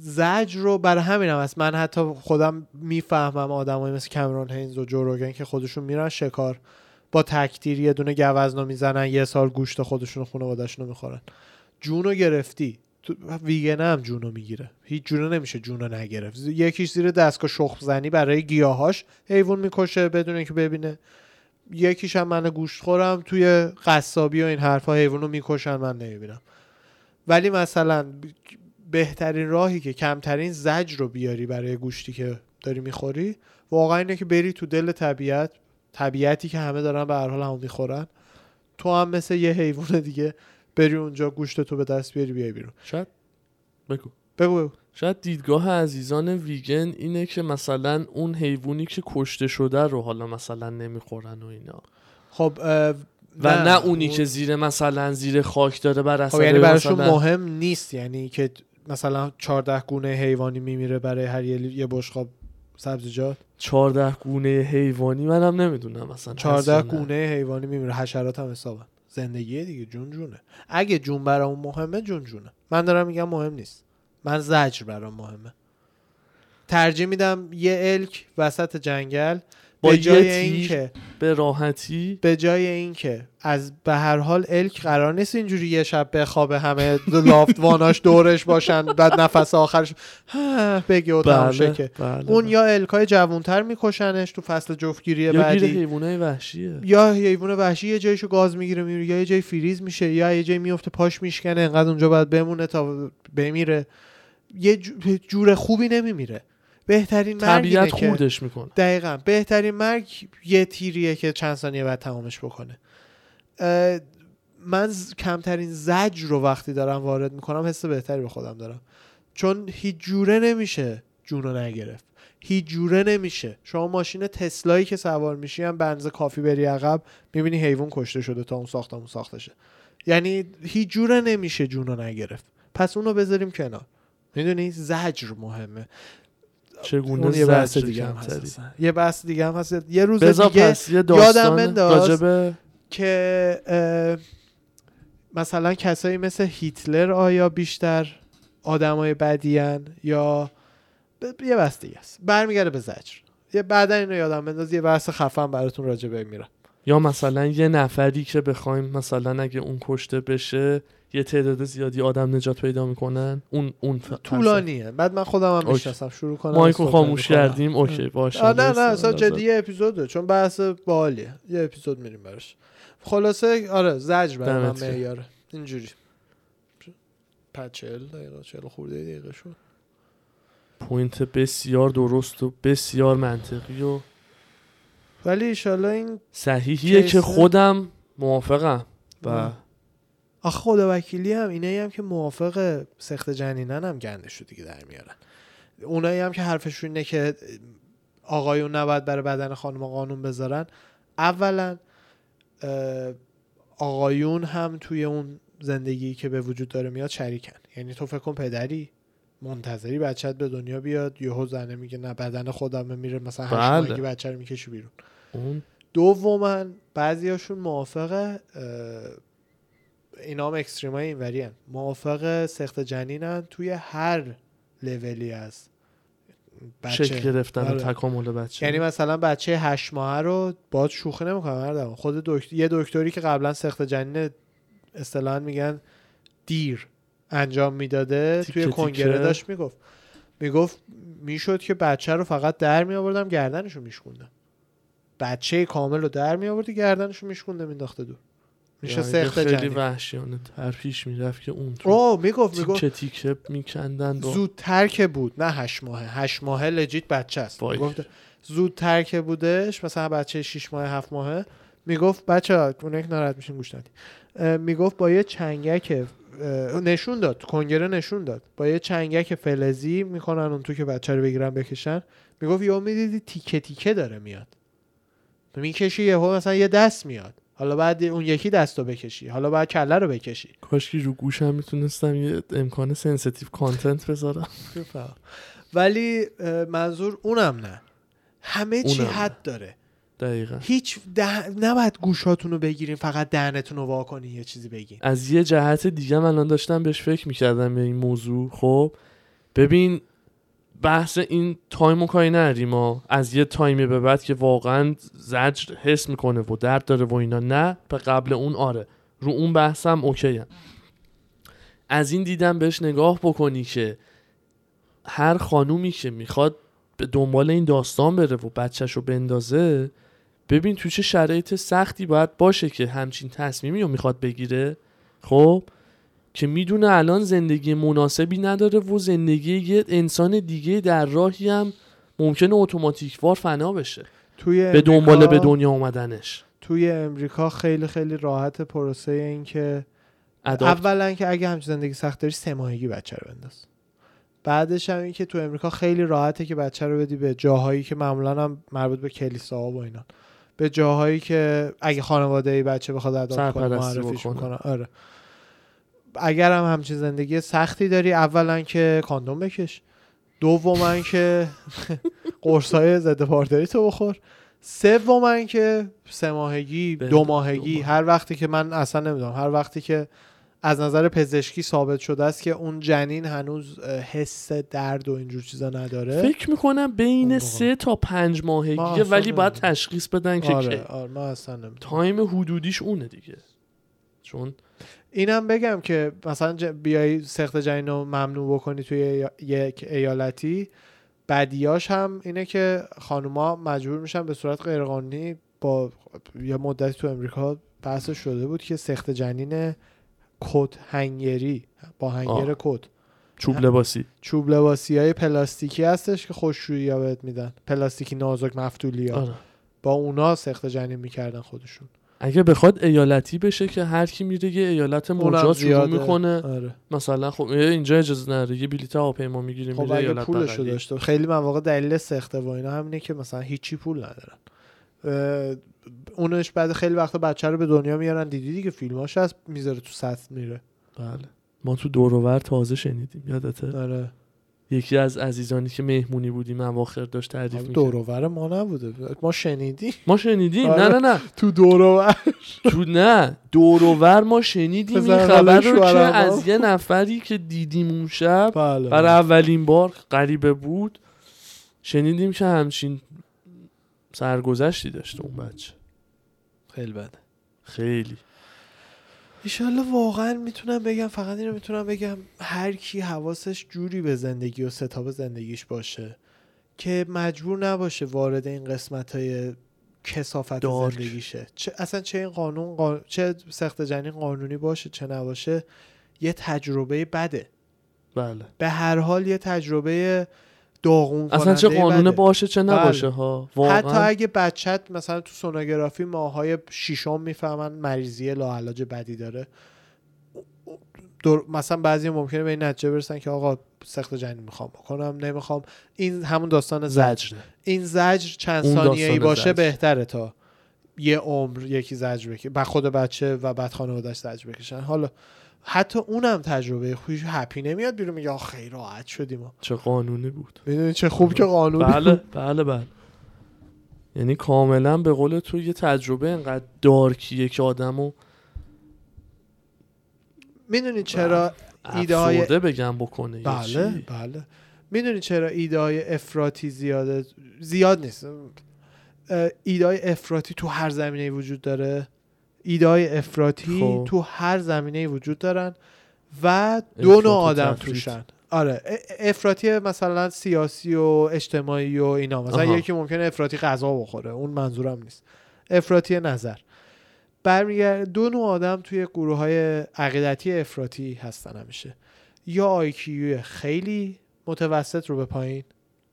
زجر رو برای همین هم هست. من حتی خودم می‌فهمم آدمایی مثل کمرون هینز و جوروگن که خودشون میرن شکار. با تکتیر یه دونه گوزنو می‌زنن یه سال گوشت خودشون و خانواده‌شون رو می‌خورن. جونو گرفتی. ویگن هم جونو می‌گیره. هیچ جونو نمیشه جونو نگرفت. یکیش زیر دستگاه شخم زنی برای گیاهاش حیوان می‌کشه بدون اینکه ببینه. یکیش هم من گوشت خورم توی قصابی و این حرفا حیوان رو می‌کشن من نمی‌بینم. ولی مثلا بهترین راهی که کمترین زجر رو بیاری برای گوشتی که داری می‌خوری واقعا اینه که بری تو دل طبیعت طبیعتی که همه دارن به هر حال همون می‌خورن تو هم مثل یه حیوان دیگه بری اونجا گوشت تو به دست بیاری بیای بیرون. شاید بگو. بگو بگو. شاید دیدگاه عزیزان ویگن اینه که مثلا اون حیوانی که کشته شده رو حالا مثلا نمی‌خورن و اینا. خب و نه, اونی که زیر مثلا زیر خاک داره بر اثر خب یعنی براشون مثلا مهم نیست یعنی که مثلا 14 گونه حیوانی میمیره برای هر یه, یه بشقاب سبزیجات 14 گونه حیوانی منم نمی‌دونم مثلا هست 14 یا نه. گونه حیوانی میمیره. حشرات هم حسابن. زندگی دیگه. جون جونه. اگه جون برام مهمه جون جونه. من دارم میگم مهم نیست. من زجر برام مهمه. ترجیح میدم یه الک وسط جنگل به جای اینکه به راحتی. به جای اینکه از به هر حال الک قرار نیست اینجوری یه شب بخوابه همه لافتواناش دورش باشن بعد نفس آخرش ها بگی و شه که. بله اون یا الکای جوونتر میکشنش تو فصل جفتگیری یا گیر بعدی. حیوانای وحشیه. یا حیوان وحشی یه جایشو گاز می‌گیره میره یا یه جای فریز میشه یا یه جای میفته پاش میشکنه انقدر اونجا باید بمونه تا بمیره. یه جو- جور خوبی نمیمیره. بهترین مرگ طبیعت خوردش می‌کنه. دقیقا. بهترین مرگ یه تیریه که چند ثانیه بعد تمامش بکنه. من ز- کمترین زجر رو وقتی دارم وارد می‌کنم حس بهتری به خودم دارم. چون هیچ جوره نمیشه جون رو نگرفت. هیچ جوره نمیشه. شما ماشین تسلایی که سوار میشی هم بنز کافی بری عقب می‌بینی حیوان کشته شده تا اون ساختمون ساخته شه یعنی هیچ جوره نمیشه جون رو نگرفت. پس اونو بذاریم کنار. می‌دونی؟ زجر مهمه. چگونه یه بحث دیگه هم. هست. یه بحث دیگه هم هست یه روز دیگه یه بنداز. راجبه که مثلا کسایی مثل هیتلر آیا بیشتر آدمای بدیان یا ب- یه بحث دیگه است برمیگرده به زجر یه بعدا اینو یادم بنداز یه بحث خفن براتون راجع به میرم یا مثلا یه نفری که بخوایم مثلا اگه اون کشته بشه یه تعداد زیادی آدم نجات پیدا می‌کنن اون اون ف- طولانیه بعد من خودم هم. می‌شناسم شروع کنم مایکو خاموش. کردیم اوکی باشه نه نه. اصلا. جدی اپیزوده چون بحث باحالیه یه اپیزود میریم براش خلاصه آره زجر برای من. معیاره اینجوری پد چهل دقیقه چهل خورده دقیقه شد پوینت بسیار درست و بسیار منطقی و ولی ایشالله این صحیحیه که خودم موافقم و. آخه خدا وکیلی هم اینایی هم که موافق سخت جنینن هم گندش دیگه در میارن. اونایی هم که حرفشون اینه که آقایون نباید برای بدن خانم قانون بذارن اولا آقایون هم توی اون زندگی که به وجود داره میاد شریکن. یعنی تو فکر کن پدری منتظری بچت به دنیا بیاد یهو زنه میگه نه بدن خودم میره مثلا هشت بله. ماهگی بچه رو می‌کشی بیرون. اون دوما بعضیاشون موافق اینا هم اکستریم های اینوری هن. موافق سخت جنینن توی هر لولی از بچه. شکل گرفتن آره. تکامل بچه. یعنی مثلا بچه هشت ماهه رو باز شوخی نمی‌کنم مردم. خود دکتر یه دکتری که قبلا سخت جنین اصطلاحا میگن دیر انجام می‌داده توی تیکه. کنگره داشت می‌گفت. می‌گفت می‌شد که بچه رو فقط در می آوردم گردنشو میشکوندم. بچه کامل رو در می آوردی گردنشو میشکونده مینداخته دور میشه یعنی سخت خیلی جنین. وحشیانه تر پیش می‌رفت که اون تو او می‌گفت می‌گفت. تیکه تیکه میکندن با زودتر که بود نه هشت ماهه. هشت ماهه لجیت بچه است. می‌گفت زودتر که بودش مثلا بچه 6 ماه هفت ماهه. می‌گفت بچه ها اونایی که ناراحت میشین گوش ندید می‌گفت با یه چنگک نشون داد کنگره نشون داد. با یه چنگک فلزی می‌کنن اون تو که بچه رو بگیرن بکشن. می‌گفت یا می‌دیدی تیکه تیکه داره میاد. می‌کشی یهو مثلا یه دست میاد. حالا بعد اون یکی دست رو بکشی. حالا بعد کله رو بکشی. کاش که رو گوشم می‌تونستم یه امکان sensitive content بذارم. ولی منظور اونم نه. همه چی. حد داره. دقیقا. هیچ ده... نباید گوشاتون رو بگیرین فقط دهنتون رو وا کنین یه چیزی بگین از یه جهت دیگه من الان داشتم بهش فکر می‌کردم به این موضوع. خب ببین بحث این time و کاری نداریم ما. از یه time ی به بعد که واقعا زجر حس می‌کنه و درد داره و اینا. نه به قبل اون آره. رو اون بحثم okay هم. از این دیدم بهش نگاه بکنی که هر خانومی که می‌خواد به دنبال این داستان بره و بچهش رو بندازه ببین تو چه شرایط سختی باید باشه که همچین تصمیمی رو می‌خواد بگیره. خب؟ که می‌دونه الان زندگی مناسبی نداره و زندگی یه انسان دیگه در راهی هم ممکنه اتوماتیک وار فنا بشه. توی به دنبال به دنیا اومدنش. توی امریکا خیلی خیلی راحت پروسه این که اداپت اولا که اگه همچین زندگی سخت داری سه ماهگی بچه رو بنداز. بعدش هم این که تو امریکا خیلی راحته که بچه رو بدی به جاهایی که معمولا هم مربوط به کلیساها و اینا. به جاهایی که اگه خانواده ای بچه بخواد اداپت کنه معرفیش. می‌کنه. آره. اگر هم همچین زندگی سختی داری اولا که کاندوم بکش. دوما که قرصای ضد پارداری تو بخور. سوما که سه ماهگی دو دو ماهگی. ماه. هر وقتی که من اصلا نمی‌دونم هر وقتی که از نظر پزشکی ثابت شده است که اون جنین هنوز حس درد و اینجور چیزا نداره. فکر می‌کنم بین سه تا پنج ما ماهگیه اصلا ولی باید. تشخیص بدن که آره آره من اصلا تایم حدودیش اونه دیگه. چون اینم بگم که مثلا بیای سخت جنین رو ممنوع بکنی توی یک ایالتی بدیاش هم اینه که خانوما مجبور میشن به صورت غیرقانونی با یه مدتی تو امریکا بحث شده بود که سخت جنین کت هنگری با هنگر. کت. چوب لباسی. چوب لباسی های پلاستیکی هستش که خوششویی ها بهت میدن. پلاستیکی نازک مفتولی ها. آره. با اونا سخت جنین می‌کردن خودشون. اگه بخواد ایالتی بشه که هر کی میره یه ایالت مجاز شروع. می‌کنه. آره. مثلا خب اینجا اجازه نداره. یه بلیط هواپیما می‌گیری خب اگه پولشو. داشته. خیلی مواقع دلیل سخته و اینا همینه که مثلا هیچی پول ندارن. اونش بعد خیلی وقتا بچه رو به دنیا میارن. دیدی دیگه فیلماش هست می‌ذاره تو سطح میره. بله. ما تو دوروور تازه شنیدیم یادته؟ آره. یکی از عزیزانی که مهمونی بودیم اواخر داشت تعریف حالا می‌کرد. دوروبر ما نبوده. ما شنیدیم. ما شنیدیم؟ آره. نه نه نه. تو دوروبر تو نه. دوروور ما شنیدیم. این خبر رو که. از یه نفری که دیدیم اون شب بله. برای اولین بار غریبه بود شنیدیم که همچین سرگذشتی داشته اون بچه. خیلی بده. خیلی. ایشالله واقعا می‌تونم بگم فقط اینو می‌تونم بگم هر کی حواسش جوری به زندگی و ستاب زندگیش باشه که مجبور نباشه وارد این قسمت های کسافت دارک. زندگیشه. چه اصلا چه این قانون قا- چه سخت جنین قانونی باشه چه نباشه یه تجربه بده. بله. به هر حال یه تجربه داغون اصلا چه قانون. باشه چه نباشه بله. ها حتی واقعا اگه بچت مثلا تو سونوگرافی ماهای شیشم می‌فهمن مریضی لاعلاج بدی داره. در... مثلا بعضی ممکنه به این نتیجه برسن که آقا سخت جنین می‌خوام بکنم نمی‌خوام. این همون داستان زجر. این زجر چند ثانیه ای باشه زجر. بهتره تا یه عمر یکی زجر بکشه بعد خود بچه و بعد خانوادهش زجر بکشن. حالا حتی اونم تجربه خوش هپی نمیاد بیرون میگه آخ خیلی راحت شدیم. ما چه قانونی بود. می‌دونی چه خوب که قانون بله بله بله. یعنی کاملا به قول تو یه تجربه انقدر دارکیه که آدمو می‌دونی چرا ایده های بگم بکنه بله چی. بله. می‌دونی چرا ایده های افراطی زیاده زیاد نیست. ایده های افراطی تو هر زمینه وجود داره. ایده های افراطی خب. تو هر زمینه وجود دارن و دو نوع آدم. توشن آره افراطی مثلا سیاسی و اجتماعی و اینا مثلا آها. یکی ممکنه افراطی غذا بخوره اون منظورم نیست افراطی نظر برمیگرد دو نوع آدم توی گروه های عقیدتی افراطی هستن همیشه یا IQ خیلی متوسط رو به پایین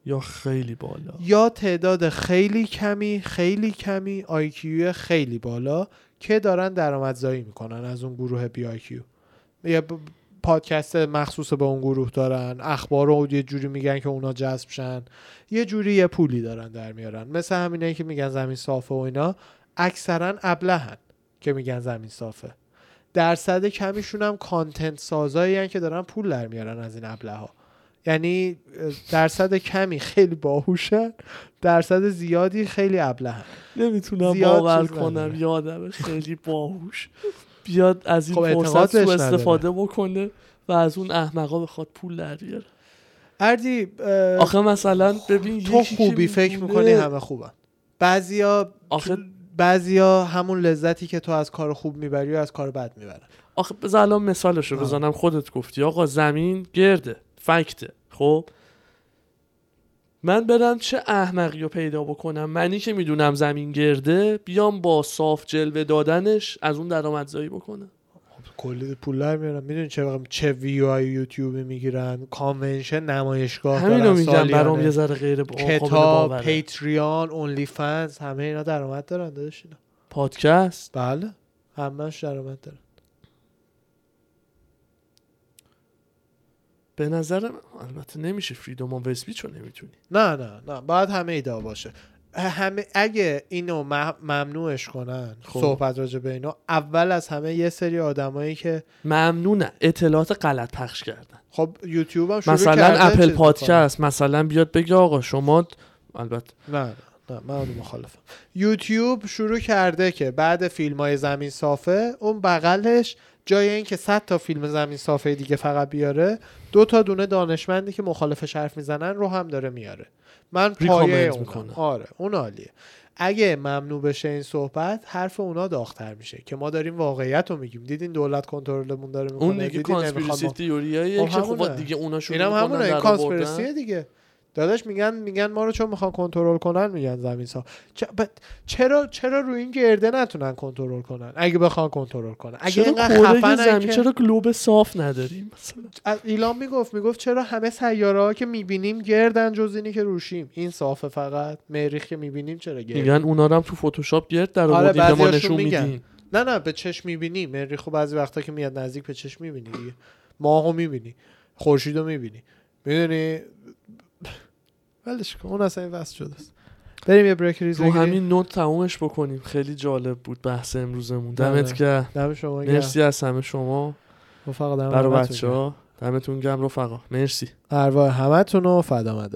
یا خیلی بالا یا تعداد خیلی کمی خیلی کمی IQ خیلی بالا که دارن درآمدزایی می‌کنن از اون گروه بی IQ یا ب- پادکست مخصوص به اون گروه دارن اخبار رو یه جوری میگن که اونا جذب شن. یه جوری یه پولی دارن در میارن. مثل همینه که میگن زمین صافه و اینا. اکثرا ابلهن که میگن زمین صافه. درصد کمیشون هم کانتنت سازایی که دارن پول در میارن از این ابله ها یعنی درصد کمی خیلی باهوشن درصد زیادی خیلی ابلهن نمی‌تونم باور کنم آدم خیلی باهوش. بیاد از این خب فرصت. استفاده بکنه و از اون احمقا بخواد پول در بیاره. اردی آخه مثلا ببین تو خوبی فکر می‌کنی همه خوبن. بعضیا آخه بعضیا همون لذتی که تو از کار خوب می‌بری و از کار بد می‌برن. آخه بذار الان مثالش رو. بزنم خودت گفتی. آقا زمین گرده. فکته. خب؟ من برم چه احمقی رو پیدا بکنم. منی که می‌دونم زمین گرده بیام با صاف جلوه دادنش از اون درآمدزایی بکنم. کلی پول در میارن می‌دونی چه چه ویو های یوتیوبی می‌گیرن convention نمایشگاه همینو میگم. برام یه ذره غیر با- کتاب. Patreon OnlyFans همه اینا درآمد دارن داداش اینا. پادکست؟ بله. همش درآمد دارن. به نظر البته نمیشه freedom of speech رو نمی‌تونی. نه نه نه باید همه ایده باشه. همه اگه اینو ممنوعش کنن خب. صحبت راجع به اینا اول از همه یه سری آدمایی که ممنونه اطلاعات غلط پخش کردن. خب یوتیوب هم شروع مثلا کرده اپل. پادکست مثلا بیاد بگه آقا شما البته نه. نه من اون مخالفم. یوتیوب شروع کرده که بعد فیلم های زمین صافه اون بغلش جای اینکه 100 تا فیلم زمین صافه دیگه فقط بیاره دو تا دونه دانشمندی که مخالفش حرف می‌زنن رو هم داره میاره. من پایه. می‌کنه. آره اون عالیه. اگه ممنوع بشه این صحبت حرف اونا داغتر میشه که ما داریم واقعیت رو میگیم. دیدین دولت کنترلمون داره می‌کنه؟ اون دیگه کانسپیرسی تیوریاییه خب که خب. دیگه اونا شروع این هم می‌کنن همونه این دیگه. داداش میگن میگن ما رو چون می‌خوان کنترل کنن میگن زمین سا چرا چرا روی این گرده نتونن کنترل کنن؟ اگه بخوان کنترل کنن. اگه چرا اینقدر خفنن زمین چرا گلوب صاف نداریم؟ مثلا. ایلان می‌گفت می‌گفت چرا همه سیاره ها که می‌بینیم گردن جز اینی که روشیم. این صافه فقط. مریخ که می‌بینیم چرا گرد میگن اونا هم تو فتوشاپ گرد در آره، ما نشون. میدیم نه نه به چشم می‌بینی. مریخ بعضی وقتا که میاد نزدیک به چشم می‌بینی دیگه. ماهو می‌بینی. خورشید رو می‌بینی. می‌دونی؟ ولش کن اون اصلا این وصل شده است بریم یه بریک ریز رو. همین نوت تمومش بکنیم. خیلی جالب بود بحث امروزمون. آره. دمت گرم. دم شما مرسی از همه شما. رفقا دم برای همتون بچه ها دمتون گرم رفقا. مرسی. ارواح همتون رو فدا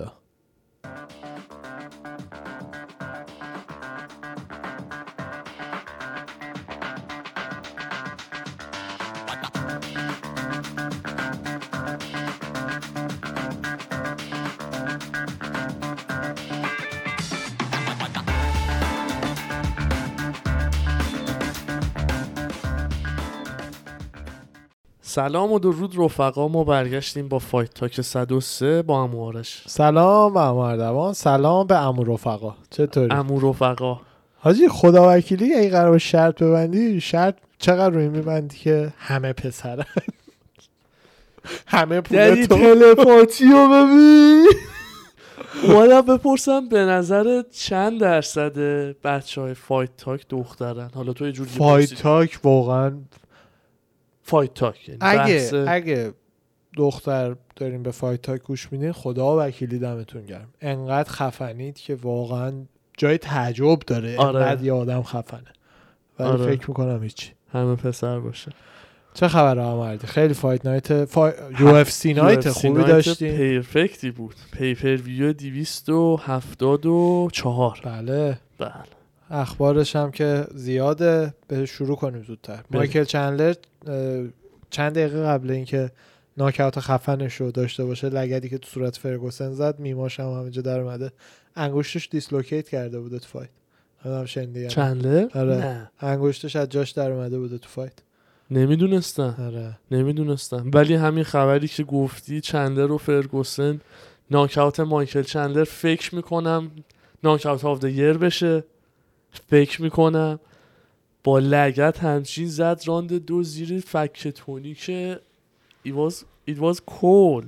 سلام و درود رفقا. ما برگشتیم با Fight Talk 103 با عمو آرش. سلام به عمو اردوان. سلام به عمو رفقا. چطوری؟ عمو رفقا. حاجی خدا وکیلی اگه قرار شرط ببندی شرط چقدر روی میبندی که همه پسرن همه پول یعنی تو. تلپاتی رو ببین. اومدم بپرسم به نظر چند درصد بچه های Fight Talk دخترن؟ حالا تو یه جوری Fight. Talk واقعا Fight Talk. یعنی اگه بحث- اگه دختر داریم به Fight Talk گوش میدین خدا وکیلی دمتون گرم. انقدر خفنید که واقعا جای تعجب داره. آره. انقدر یه آدم خفنه. ولی آره. فکر می‌کنم هیچی. همه پسر باشه. چه خبر مردی؟ خیلی fight night فا... UFC night خوبی داشتیم perfect ی بود. pay-per-view 274 بله. بله. اخبارش هم که زیاده. به شروع کنیم زودتر. مایکل چندلر چند دقیقه قبل اینکه ناکاوت خفنش رو داشته باشه لگدی که تو صورت فرگوسن زد میماش هم همینجا در اومده. انگشتش dislocate کرده بوده تو fight. هم شنیدی. چندلر؟ آره. نه. انگشتش از جاش در اومده بوده تو فایت. نمی‌دونستم. آره. نمی‌دونستم. ولی همین خبری که گفتی چندلر و فرگوسن ناکاوت مایکل چندلر فکر می‌کنم knockout of year بشه. فکر می‌کنم با لگد همچین زد راند دو زیر فک تونی که it was, it was cold.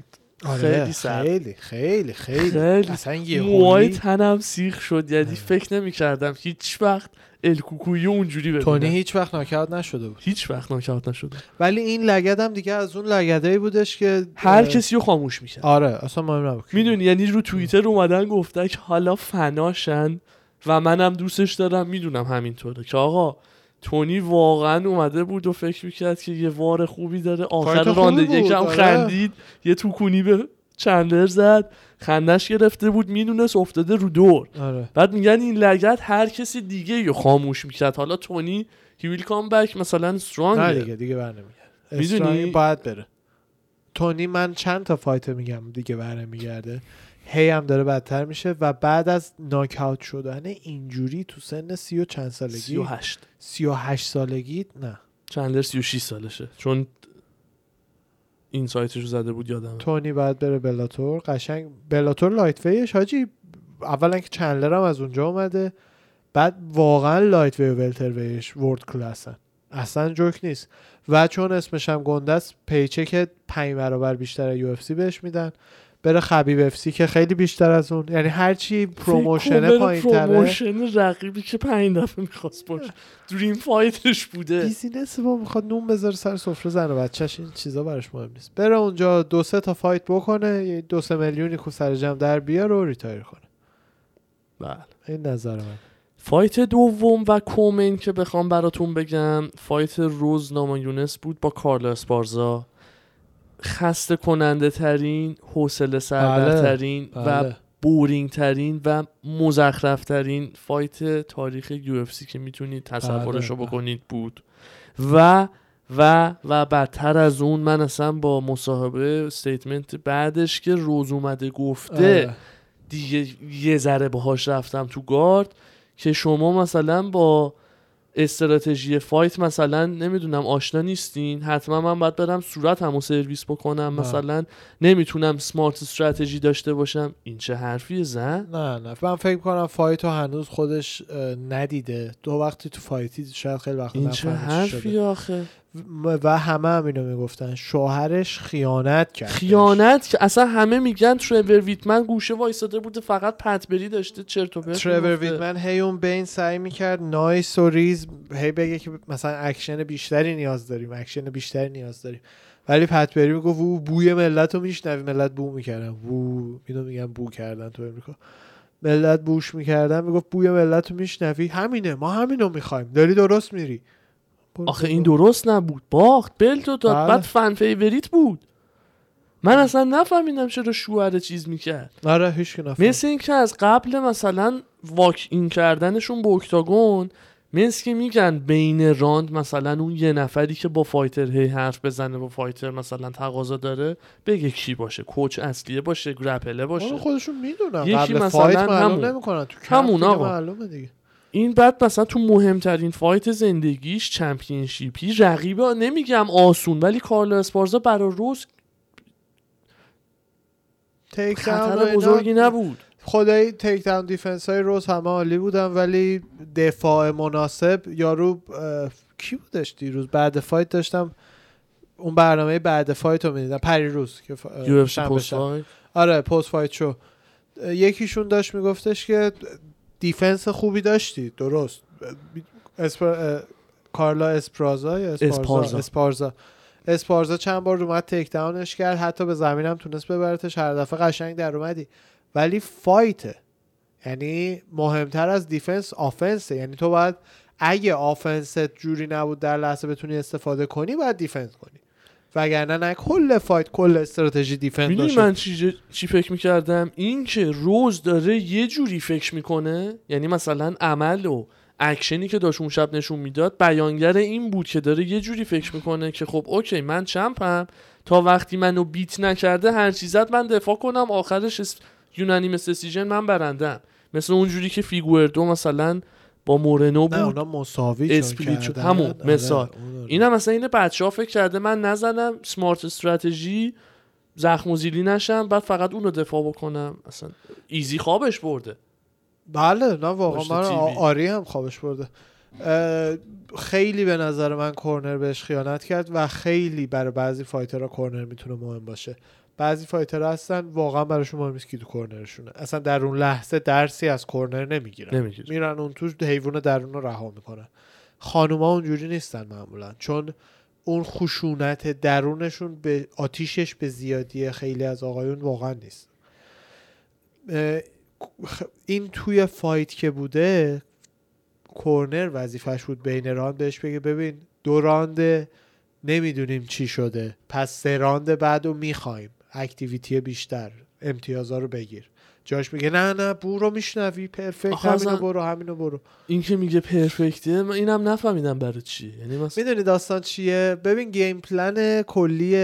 خیلی سرد. خیلی خیلی خیلی. خیلی. اصلا یه موهای تنم سیخ شد یعنی آره. فکر نمی کردم هیچ وقت KO یی اونجوری ببینم تونی هیچ وقت ناکاوت نشده بود. هیچ وقت ناکاوت نشده ولی این لگد هم دیگه از اون لگدایی بودش که هر کسی رو خاموش می‌کرد. آره اصلا مهم نبود. می‌دونی یعنی رو توییتر اومدن گفتن که حالا فناشن. و منم دوستش دارم می‌دونم همینطوره. که آقا تونی واقعا اومده بود و فکر می‌کرد که یه وار خوبی داره. آخر رانده یکم آره. خندید یه توکونی به چندلر زد خندش گرفته بود می‌دونست افتاده رو دور. آره. بعد میگن این لگت هر کسی دیگه رو خاموش می‌کرد. حالا تونی he will come back مثلا نه strong دیگه دیگه بر می‌دونی؟ باید بره. تونی من چند تا fight میگم دیگه بر نمیگرده هی هم داره بدتر میشه و بعد از ناکاوت شدن اینجوری تو سن سی و چند سالگی؟ 38 سی و هشت سالگی نه. چندلر 36 سالشه. چون این سایتش رو زده بود یادم تونی باید بره Bellator. قشنگ. Bellator lightweight ش حاجی اولا که چندلر هم از اونجا اومده بعد واقعا lightweight و welterweight ش world class ن. اصلا جوک نیست. و چون اسمش هم گنده است paycheck پنج برابر بیشتر UFC بهش میدن. بره خبیب FC که خیلی بیشتر از اون. یعنی هرچی promotion پایین تره. promotion رقیبی که پنج دفعه می‌خواست باشه. dream fight ش بوده. business با می‌خواد نون بذاره سر سفره زن و بچهش. این چیزا براش مهم نیست. بره اونجا دو سه تا fight بکنه یه دو سه میلیونی کو سر جمع در بیاره و retire کنه. بله. این نظر من. fight دوم و co-main که بخوام براتون بگم fight روز نامایونس بود با کارلا اسپارزا خسته کننده ترین حوصله سربرترین و بله. boring ترین و مزخرف ترین fight تاریخ UFC که می‌تونید تصورشو بله. بکنید بود و و و بدتر از اون من اصلا با مصاحبه statement بعدش که روز اومده گفته آره. دیگه یه ذره باهاش رفتم تو گارد که شما مثلا با استراتژی fight مثلا نمی‌دونم آشنا نیستین؟ حتما من باید برم صورت همو سرویس بکنم. نه. مثلا نمی‌تونم smart strategy داشته باشم. این چه حرفی زن؟ نه نه. من فکر کنم fight و هنوز خودش ندیده. دو وقتی تو fight ی شاید خیلی وقت این چه حرفی. آخه؟ و همه هم اینو می‌گفتن. شوهرش خیانت کرد خیانت که اصلا همه میگن ترور ویتمن گوشه وایساده بوده فقط پت بری داشته چرت و پرت ترور. ویدمن هی اون بین سعی می‌کرد nice و ریز هی بگه که مثلا اکشن بیشتری نیاز داریم اکشن بیشتری نیاز داریم. ولی پت بری می‌گفت او بوی ملت رو میشنوی. ملت بو می‌کردن. بو اینو میگن بو کردن تو امریکا. ملت بوش می‌کردن می‌گفت بوی ملت رو میشنوی. همینه ما همینو می‌خوایم. داری درست میری. آخه. این درست نبود باخت belt و داد بله. بعد fan favorite بود من اصلا نفهمیدم چرا شوهر چیز می‌کرد آره هیچ. مثل اینکه از قبل مثلا walk in کردنشون به octagon مثل که میگن بین راند مثلا اون یه نفری که با fighter هی حرف بزنه با fighter مثلا تقاضا داره بگه کی باشه coach اصلیه باشه grapple ه باشه آره خودشون می‌دونن یکی قبل مثلا fight معلوم. نمی‌کنن تو همون آقا. معلومه دیگه این بعد مثلا تو مهمترین fight زندگیش championship ی رقیبه نمیگم آسون ولی کارلو اسپارزا برای روز خطر بزرگی نبود. خدای takedown defense های روز همه عالی بودن ولی دفاع مناسب یارو کی بودش دیروز؟ بعد fight داشتم اون برنامه بعد fight رو می‌دیدم. پری روز که. آره post fight show. یکیشون داشت میگفتش که defense خوبی داشتی درست. اسپر... اه، کارلا اسپرازا یا اسپارزا؟ اسپارزا. اسپارزا. اسپارزا چند بار اومد takedown ش کرد حتی به زمینم تونست ببرتش هر دفعه قشنگ در اومدی. ولی fight ه یعنی مهمتر از defense offense ه. یعنی تو باید اگه offense ت جوری نبود در لحظه بتونی استفاده کنی باید defense کنی. وگرنه نه کل fight کل استراتژی defense می‌دونی باشه. من چی, چی فکر می‌کردم؟ این که روز داره یه جوری فکر می‌کنه یعنی مثلا عمل و اکشنی که داشت اون شب نشون می‌داد بیانگر این بود که داره یه جوری فکر می‌کنه که خب okay من چمپم. تا وقتی منو beat نکرده هر چیزت من دفاع کنم. آخرش اس- unanimous decision من برندم. مثل اونجوری که فیگردو مثلا با مورنو نه بود. اونا مساوی split. همون، آره، مثال. آره. اینم مثلا این بچه ها فکر کرده من نزنم smart strategy زخم و زیلی نشم بعد فقط اونو دفاع بکنم. اصلا ایزی خوابش برده. بله نه واقعا من آری هم خوابش برده. خیلی به نظر من corner بهش خیانت کرد و خیلی برای بعضی fighter ها corner می‌تونه مهم باشه. بعضی fighter هستن واقعا براشون مهم نیست کی تو corner شونه. اصلا در اون لحظه درسی از corner نمی‌گیرن. میرن اون تو حیوان درون رو رها می‌کنن. خانوما اونجوری نیستن معمولا چون اون خشونت درونشون به آتیشش به زیادی خیلی از آقایون واقعا نیست. این توی fight که بوده corner وظیفش بود بین راند بهش بگه ببین دو راند نمی‌دونیم چی شده پس سه راند بعد رو می‌خوایم. activity بیشتر امتیازا رو بگیر. جاش میگه نه نه برو میشنوی perfect همینو برو همینو برو. این که میگه perfect ه من اینم نفهمیدم برای چی. یعنی مثلا می‌دونی داستان چیه؟ ببین game plan کلی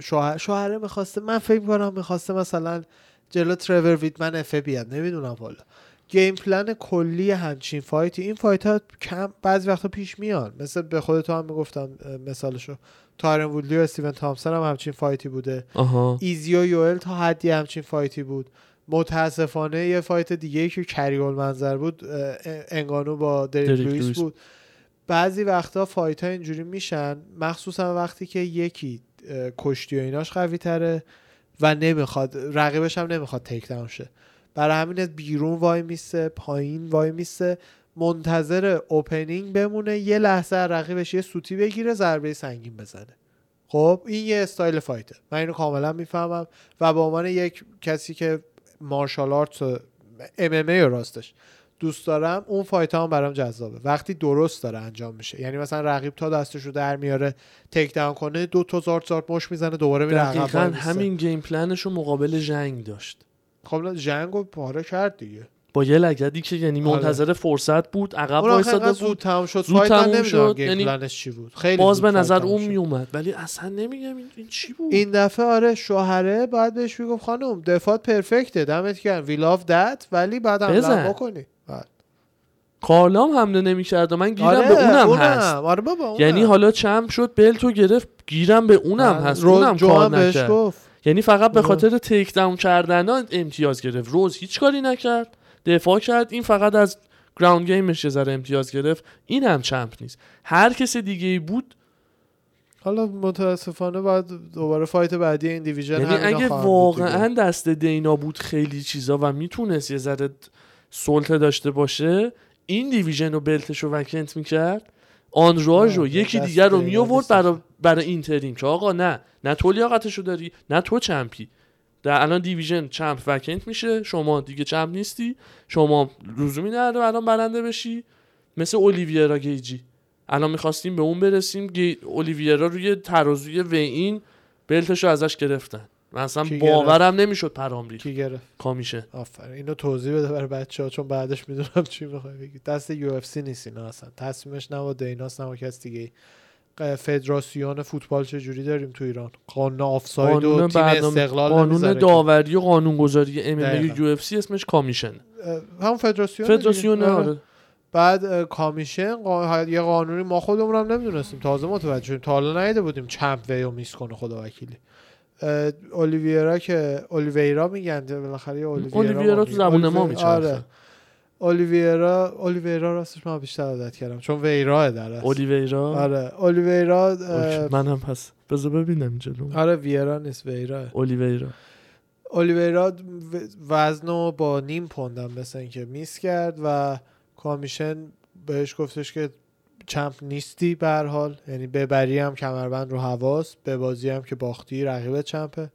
شوهر شوهره می‌خواسته من فکر کنم می‌خواسته مثلا جلو ترور ویدمن افه بیاد نمی‌دونم والا. game plan کلی همچین fight ی این fight ها کم بعضی وقتا پیش میان. مثل به خود تو هم می‌گفتم مثالشو. تایرن وودلی و استیون تامسون هم همچین fight ی بوده. آها. ایزی و یوئل تا حدی همچین fight ی بود. متاسفانه یه fight دیگه که کریه‌المنظر بود انگانو با دریک لوئیس. بود. بعضی وقتا fight ها اینجوری میشن مخصوصا وقتی که یکی کشتی و ایناش قوی تره و نمی‌خواد رقیبش هم نمی‌خواد takedown شه. برای همین بیرون وای میسته پایین وای میسته. منتظر opening بمونه یه لحظه رقیبش یه سوتی بگیره ضربه سنگین بزنه. خب این یه style fight ه من اینو کاملا می‌فهمم و به عنوان یک کسی که martial art MMA راستش دوست دارم اون fight هم برام جذابه. وقتی درست داره انجام میشه. یعنی مثلا رقیب تا دستش رو در میاره takedown کنه دو تا زارت زارت مش می‌زنه دوباره میره دقیقا. همین game plan ش رو مقابل ژنگ داشت. خب ژنگ رو پاره کرد دیگه. با یه لگدی که یعنی آره. منتظر فرصت بود عقب وایساده بود تموم شد زود تموم شد، یعنی چی بود خیلی باز به نظر اون شد. میومد ولی اصلا نمیگم این, چی بود این دفعه آره شوهره باید بهش می‌گفت خانم دفاعت perfect ه دمت گرم we love that ولی بعد هم. بکنی بعد. کارلام حمله نمی‌کرد و من گیرم آره به اونم, اونم. هست آره بابا اونم. یعنی حالا champ شد belt و گرفت گیرم به اونم آره. هست اونم کار نکرد یعنی فقط به آره. خاطر takedown کردن ها امتیاز گرفت روز هیچ کاری نکرد دفاع کرد. این فقط از ground game ش یه ذره امتیاز گرفت. این هم champ نیست. هر کس دیگه ای بود حالا متاسفانه باید دوباره fight بعدی این division یعنی اگه. واقعا دست دینا بود خیلی چیزا و می‌تونست یه ذره سلطه داشته باشه این division رو belt ش رو vacant می‌کرد. آندراژ رو یکی دیگر رو میآورد نیستش. برای برای interim که آقا نه نه تو لیاقتش رو داری نه تو champ ی. در الان division champ vacant میشه؟ شما دیگه champ نیستی؟ شما لزومی نداره الان برنده بشی؟ مثل اولیویرا گیجی. الان می‌خواستیم به اون برسیم گی... اولیویرا روی ترازوی weigh-in belt ش رو ازش گرفتن. من اصلا باورم نمی‌شد پرام ریخت. کی گرفت؟ commission ه آفرین. اینو توضیح بده برای بچه ها چون بعدش می‌دونم چی می‌خوای بگی. دست UFC نیست اینا اصلا. تصمیمش نه با دیناس نه کس دیگه فدراسیون فوتبال چه جوری داریم تو ایران قانون آفساید و قانون تیم استقلال قانون. داوری و قانونگذاری ام ام دقیقاً. UFC اسمش commission همون فدراسیون فدراسیون. آره. آره بعد commission قا- یه قانونی ما خودمون هم نمی‌دونستیم تازه متوجه شدیم تا حالا ندیده بودیم champ weight و miss کنه خدا وکیلی اولیویرا که اولیویرا میگن بالاخره اولیویرا اولیویرا تو. زبون ما میچرخه آره اولیویرا اولیویرا راستش من بیشتر عادت کردم چون ویرا در اصل. اولیویرا آره اولیویرا منم پس بذار ببینم جلو آره ویرا نیست ویرا. اولیویرا اولیویرا وزنو با نیم پوندم مثل اینکه میس کرد و کامیشن بهش گفتش که چمپ نیستی به حال یعنی ببری هم کمربند رو حواس به بازی هم که باختی رقیب چمپه.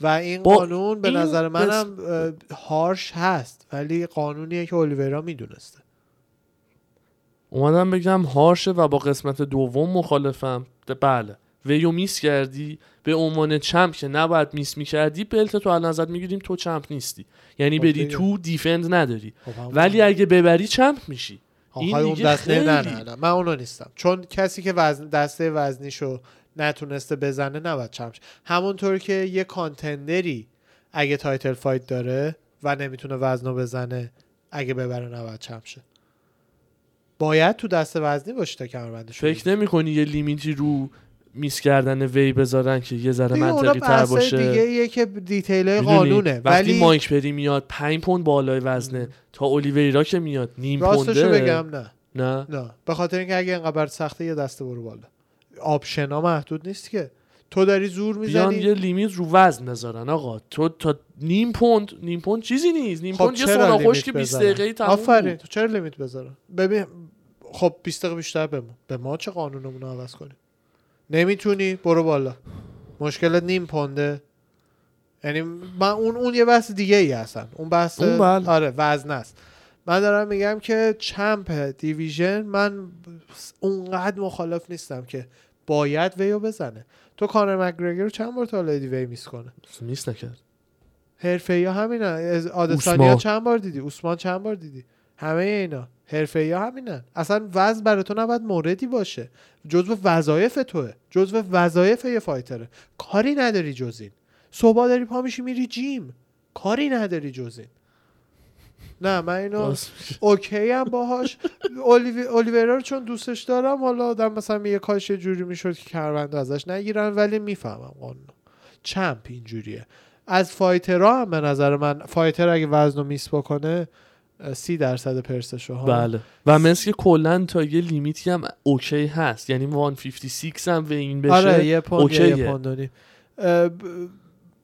و این با قانون به این نظر بس- منم اه، هارش هست ولی قانونیه که اولیویرا می‌دونسته. اومدم بگم harsh ه و با قسمت دوم مخالفم. بله. weight و miss کردی به عنوان champ که نباید miss می‌کردی belt تو الان ازت می‌گیریم تو champ نیستی. یعنی خب بری دیگه. تو defend نداری. خب ولی اگه ببری champ میشی. این آخه اون دیگه دسته نه خیلی- نه نه. من اونو نیستم. چون کسی که وزن دسته وزنیشو نتونسته بزنه نباید champ شه. همونطور که یه contender ی اگه title fight داره و نمی‌تونه وزنو بزنه اگه ببره نباید چمشه. باید تو دسته وزنی باشه تا کمربندش فکر نمی کنی یه لیمیتی رو میس کردن وی بذارن که یه ذره منطقی تر باشه؟ دیگه یه که دیتیل؟ قانونه. وقتی ولی مایک پری میاد 5 پوند بالای وزنه تا اولیویرا که میاد نیم راستشو پونده. بگم نه. نه؟ نه. به خاطر اینکه اگه اینقدر سخته یه دسته برو بالا. آپشنا محدود نیست که. تو داری زور بیان می‌زنی یه لیمیت رو وزن بذارن آقا. تو تا نیم پوند نیم پوند چیزی نیست. نیم خب پوند یه خوش که 20 بذارن؟ دقیقه تموم آفرین. تو چرا لیمیت بذارن؟ ببین خب 20 دقیقه بیشتر بمون به ما چه قانونمون عوض کنیم؟ نمی‌تونی؟ برو بالا. مشکلت نیم پونده. یعنی من اون اون یه بحث دیگه ای هستن. اون بحث اون بله. آره وزن است. من دارم میگم که چمپ دیویژن من اونقدر مخالف نیستم که باید ویو بزنه. تو کانر مکگرگر رو چند بار تا حالا دیدی وی میس کنه؟ میس نکرد. حرفه ها همینن. آدسانیا. چند بار دیدی؟ عثمان چند بار دیدی؟ همه اینا. حرفه ها همینن. اصلا وزن برای تو نباید موردی باشه. جزو وظایف توه. جزو وظایف یه فایتره. کاری نداری جز این. صبح داری پا میشی میری جیم. کاری نداری جز این. نه من اینو. اوکی هم باهاش. اولیوی- اولیویرا رو چون دوستش دارم حالا آدم مثلا یه کاش یه جوری می‌شد که کمربند ازش نگیرن ولی می‌فهمم قانون. champ اینجوریه. از fighter ها هم به نظر من fighter اگه وزن رو miss بکنه سی درصد purse شو ها. بله. و مثل که کلا تا یه limit ی هم okay هست. یعنی 156 هم و این بشه آره یه پوند okay ه. یه پوند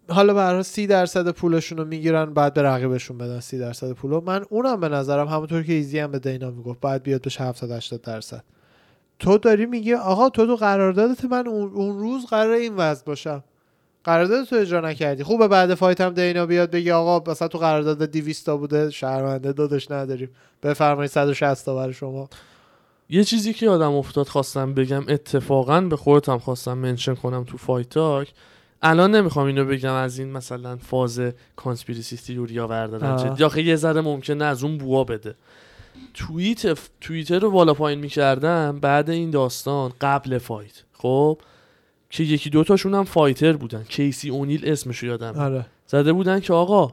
حالا برای سی درصد پولشون رو می‌گیرن بعد به رقیبشون بدن سی درصد پولو من اونم به نظرم همونطور که ایزی هم به دینا می‌گفت باید بیاد بشه 70 80 درصد. تو داری میگی آقا تو تو قراردادت من اون, روز قرار این وضع باشم. قرارداد تو اجرا نکردی. خوبه بعد fight هم دینا بیاد بگی آقا مثلا تو قرارداد 200 تا بوده شرمنده دادش نداریم. بفرمایید 160 تا برای شما. یه چیزی که یادم افتاد خواستم بگم اتفاقا به خودت هم خواستم mention کنم تو Fight Talk الان نمی‌خوام اینو بگم از این مثلا فاز conspiracy theory ا بردارن آخه یه ذره ممکنه از اون بوا بده. توییت توییتر رو بالا پایین می‌کردم بعد این داستان قبل fight. خب؟ که یکی دوتاشون هم fighter بودن. کیسی اونیل اسمشو یادم آره. زده بودن که آقا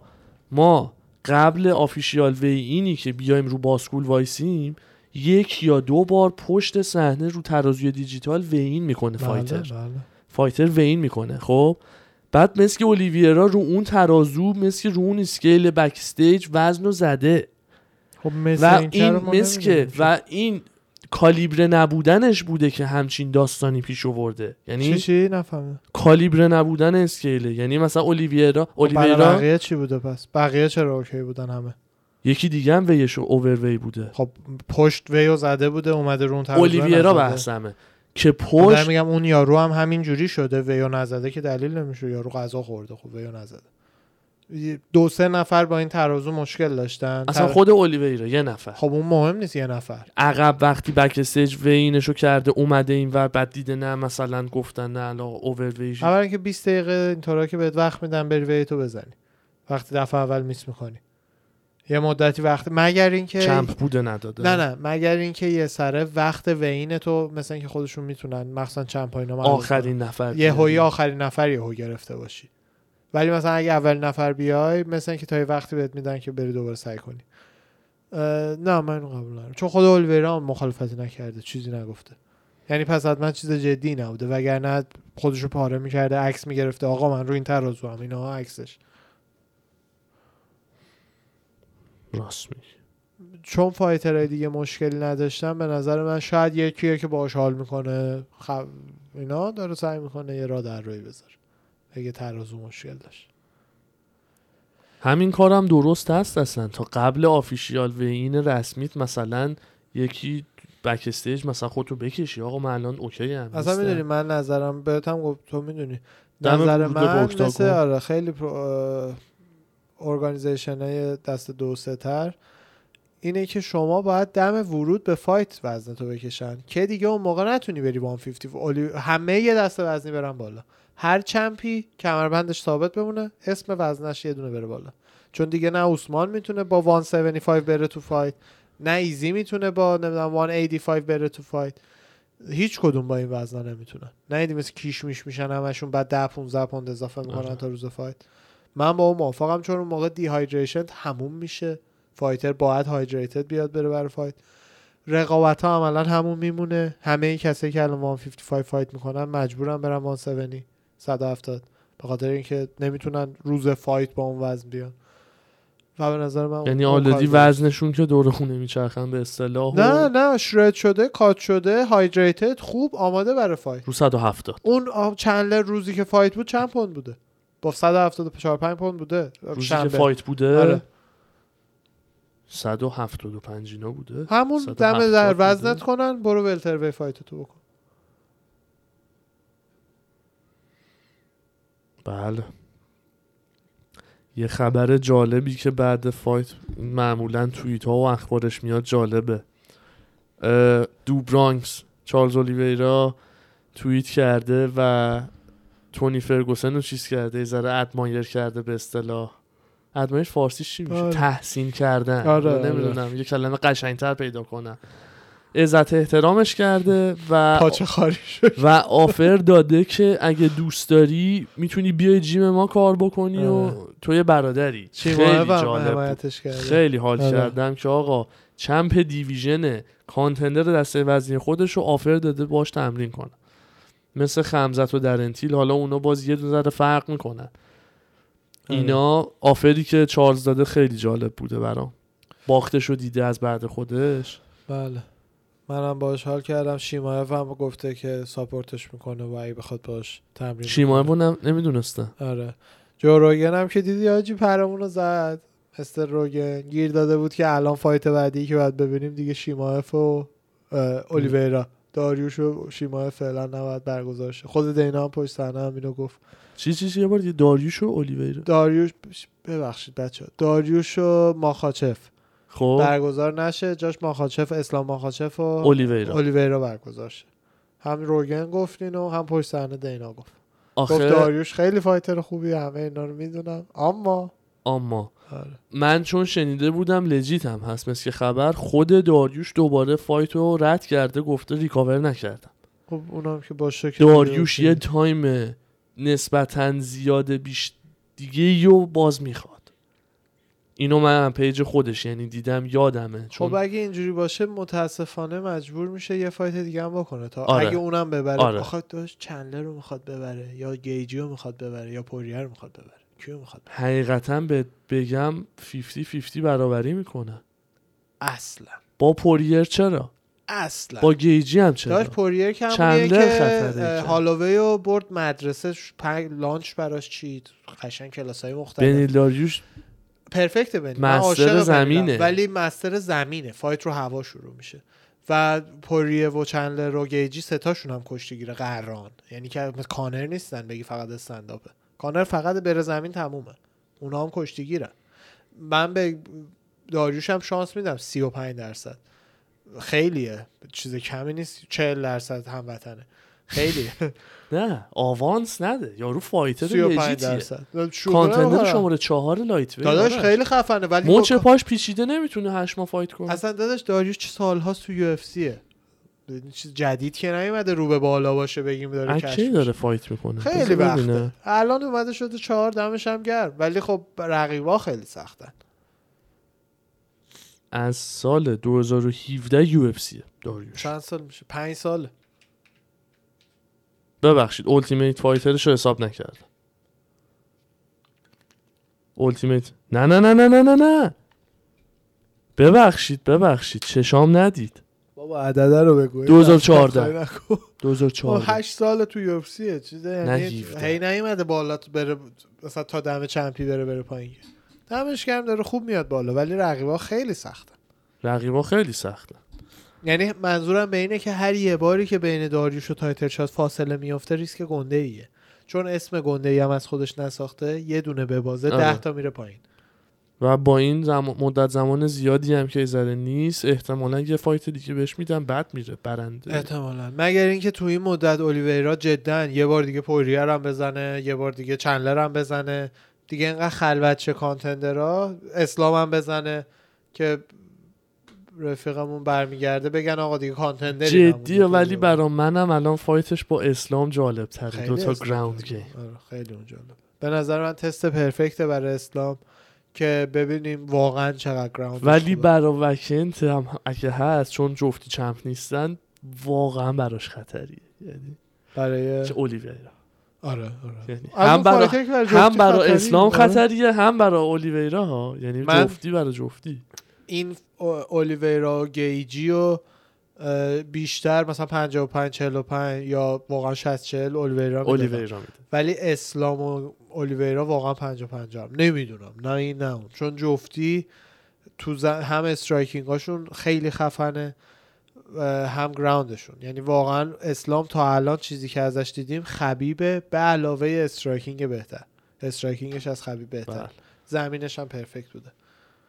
ما قبل official weigh-in ی که بیایم رو باسکول وایسیم یک یا دو بار پشت صحنه رو ترازوی دیجیتال weigh-in می‌کنه fighter. بله، بله. fighter weigh-in می‌کنه. خب؟ بعد مثل که اولیویرا رو اون ترازو مثل که رو اون scale backstage وزن رو زده. خب مثل و این, این مثل که؟ و این کالیبر نبودنش بوده که همچین داستانی پیش آورده. یعنی چی چی؟ نفهمم کالیبر نبودن اسکیله. یعنی مثلا اولیویرا خب اولیویرا بقیه چی بوده پس؟ بقیه چرا اوکی بودن همه؟ یکی دیگه هم ویش اووروی بوده. خب پشت ویو زده بوده اومده رو اون اولیویرا. بحثمه. که پشت میگم اون یارو هم همین جوری شده ویو نزده که دلیل نمیشه یارو غذا خورده. خب ویو نزده. دو سه نفر با این ترازو مشکل داشتن. اصلا تر- خود اولیویرا یه نفر. خب اون مهم نیست یه نفر. عقب وقتی بک استیج وینشو کرده اومده این ور بعد دیده نه مثلا گفتن نه الان اووروی اولا اینکه 20 دقیقه اینطورا که بهت وقت میدن بری وی تو بزنی. وقتی دفعه اول میس می‌کنی. یه مدتی وقت مگر اینکه چمپ بوده نداده. نه نه. مگر اینکه یه سره وقت وین تو مثلا اینکه خودشون می‌تونن مخصوصا چمپ اینا کنن. آخرین نفر یه هوی آخرین نفر یه هو گرفته باشی. ولی مثلا اگه اول نفر بیای مثلا اینکه تا یه وقتی بهت میدن که بری دوباره سعی کنی. نه من قبول ندارم. چون خود اولویرا مخالفتی نکرده چیزی نگفته. یعنی پس حتما چیز جدی نبوده. وگرنه خودشو پاره می‌کرده عکس می‌گرفته. آقا من رو این ترازو هم اینا عکسش. راست میگی. چون فایترهای دیگه مشکلی نداشتن به نظر من شاید یکیه که باهاش حال می‌کنه خب اینا داره سعی می‌کنه یه راه در روی بذاره. اگه ترازو مشکل داشت. همین کارم درست هست اصلا. تا قبل official weigh-in رسمیت مثلا یکی backstage مثلا خودتو بکشی. آقا من الان okay هم اصلا. می‌دونی من نظرم بهت هم گفت تو می‌دونی. نظر من. مثل آره خیلی organization های دست دو سه تر اینه که شما باید دم ورود به fight وزن تو بکشن که دیگه اون موقع نتونی بری 150 اولی... همه یه دست وزنی برن بالا. هر champ ی کمربندش ثابت بمونه اسم وزنش یه دونه بره بالا. چون دیگه نه عثمان می‌تونه با 175 بره تو fight نه ایزی می‌تونه با نمی‌دونم 185 بره تو fight. هیچ کدوم با این وزنا نمی‌تونن. نه مثل کیش میش میشن همشون بعد 10 15 پوند اضافه می‌کنن آره. تا روز fight. من با اون موافقم چون اون موقع dehydration همون میشه. fighter باید hydrated بیاد بره برای fight رقابت ها عملا همون میمونه. همه این کسایی که الان 155 fight می‌کنن مجبورن برن 170 170 به خاطر اینکه نمی‌تونن روز fight با اون وزن بیان. و به نظر من یعنی already وزنشون که دور خونه میچرخن به اصطلاح نه نه shred شده cut شده hydrated خوب آماده برای fight رو 170 اون چندلر روزی که fight بود چند پوند بوده؟ با 174 5 پوند بوده روزی که شنبه. fight بوده آره. 175 اینا بوده همون 170 دم در بوده. وزنت کنن برو welterweight fight تو بکن بله یه خبر جالبی که بعد فایت معمولا توییت ها و اخبارش میاد جالبه دو برانکس چارلز اولیویرا توییت کرده و تونی فرگوسن رو چیز کرده؟ یه ذره ادمایر کرده به اصطلاح. ادمایر فارسیش چی میشه؟ آره. تحسین کردن. آره، آره. نمی‌دونم یه کلمه قشنگتر پیدا کنم. عزت احترامش کرده و پاچه خاری شد. و آفر داده که اگه دوست داری می‌تونی بیای جیم ما کار بکنی و آره. تو یه برادری. خیلی جالب خیلی حال آره. کردم که آقا چمپ دیویژن کانتندر دسته وزنی خودش رو آفر داده باش تمرین کنه. مثل خمزت و درنتیل حالا اونا باز یه ذره فرق می‌کنن. آره. اینا آفری که چارلز داده خیلی جالب بوده برام. باختش رو دیده از بعد خودش. بله. منم باش حال کردم. شیمایف هم گفته که ساپورتش می‌کنه و اگه بخواد باش تمرین شیمایه کنه. رو نمی‌دونستم آره. جو روگن هم که دیدی آجی پرمون رو زد. استر روگن. گیر داده بود که الان فایت بعدی که باید ببینیم دیگه شیمایف و اولیویرا. داریوش و شیمایف فعلا نباید برگزار شه. خود دینا هم پشت صحنه هم اینو گفت. چی چی چی؟ یه بار دیگه داریوش و اولیویرا داریوش ببخشید بچه داریوش و ماخاچف. خب. برگزار نشه. جاش ماخاچف اسلام ماخاچف و اولیویرا. اولیویرا برگزار شه. هم روگن گفت اینو هم پشت صحنه دینا گفت. گفت آخه داریوش خیلی fighter خوبی همه اینا رو می‌دونم. اما اما آره. من چون شنیده بودم legit هم هست مثل خبر خود داریوش دوباره fight رو رد کرده گفته recover نکردم خب اونم که باشه که داریوش یه time نسبتا زیاد بیش دیگه یو باز می‌خواد اینو من هم page خودش یعنی دیدم یادمه چون خب اگه اینجوری باشه متاسفانه مجبور میشه یه fight دیگه هم بکنه تا آره. اگه اونم ببره آره. آخه داشت چندلر رو می‌خواد ببره یا گیجی رو می‌خواد ببره یا پوریر رو می‌خواد ببره کیو می‌خواد؟ حقیقتا به بگم 50 50 برابری می‌کنه. اصلا. با پوریر چرا؟ اصلا. با گیجی هم چرا؟ داشت پوریر که که. هالووی رو برد مدرسه lunch براش چید. قشنگ کلاس های مختلف. بنیل داریوش perfect بنی من master. زمینه. ولی master زمینه. fight رو هوا شروع میشه. و پوریه و چندلر و گیجی ستاشون هم کشتیگیره قران یعنی که کانر نیستن بگی فقط استنداپه. کانر فقط بره زمین تمومه. اونا هم کشتیگیرن. من به داریوش هم شانس میدم 35 درصد. خیلیه. چیز کمی نیست. 40 درصد هموطنه. خیلی نه آوانس نده. یارو fighter 35 legit یه درصد. contender. شماره چهار lightweight داداش آره. خیلی خفنه. ولی مچ با- پاش پیچیده نمی‌تونه هشت ماه fight کنه. اصلا داداش داریوش چه سالهاست تو UFC ه. چیز جدید که نیومده رو به بالا باشه بگیم داره کشف. داره fight می‌کنه؟ خیلی وقته. الان اومده شده چهار دمش هم گرم. ولی خب رقیبا خیلی سختن. از سال 2017 UFC داریوش. چند سال میشه؟ پنج سال ببخشید Ultimate Fighter ش رو حساب نکردم. Ultimate نه نه نه نه نه نه نه. ببخشید ببخشید. چشام ندید. بابا عدده رو بگو. 2014. خب 2014 هشت سال تو UFC ه چیزه یعنی 17. هی نیومده بالا تو بره مثلا تا دم champ ی بره بره پایین. دمش گرم داره خوب میاد بالا ولی رقیبا خیلی سختن رقیبا خیلی سخته. یعنی منظورم به اینه که هر یه باری که بین داریوش و title shot فاصله میفته ریسک گنده ایه چون اسم گنده ای هم از خودش نساخته یه دونه به بازه آره. ده تا میره پایین. و با این زمان مدت زمان زیادی هم که ذره نیست احتمالا یه fight دیگه بهش میدم بعد میره برنده. احتمالا. مگر اینکه تو این مدت اولیویرا جدا یه بار دیگه پوریر هم بزنه یه بار دیگه چندلر هم بزنه دیگه اینقدر خلوت شه contender ا اسلام هم بزنه که رفیقمون برمیگرده بگن آقا دیگه کانتندری جدیه ولی برا منم الان فایتش با اسلام جالب تره دوتا اسلام گراوند. گیم. آره، خیلی اون جالب به نظر من تست پرفکت برای اسلام. که ببینیم واقعا چقدر گراوند ولی برا وکنت هم اگه هست چون جفتی چمپ نیستن واقعا براش خطریه. یعنی برای چه اولیویرا. آره آره. یعنی هم برای هم خطری اسلام آره. خطریه هم برای اولیویرا ها یعنی من- جفتی برای جفتی. این او- اولیویرا و گیجی و بیشتر مثلا 55 45 یا واقعا 60 40 اولیویرا می‌دادم. اولیویرا میده ولی اسلام و اولیویرا واقعا 50 50 نمی‌دونم. نه این نه اون. چون جفتی تو ز- هم striking اشون خیلی خفنه هم ground شون. یعنی واقعا اسلام تا الان چیزی که ازش دیدیم خبیبه به علاوه striking بهتر. striking ش از خبیب بهتر. بله. زمینش هم perfect بوده.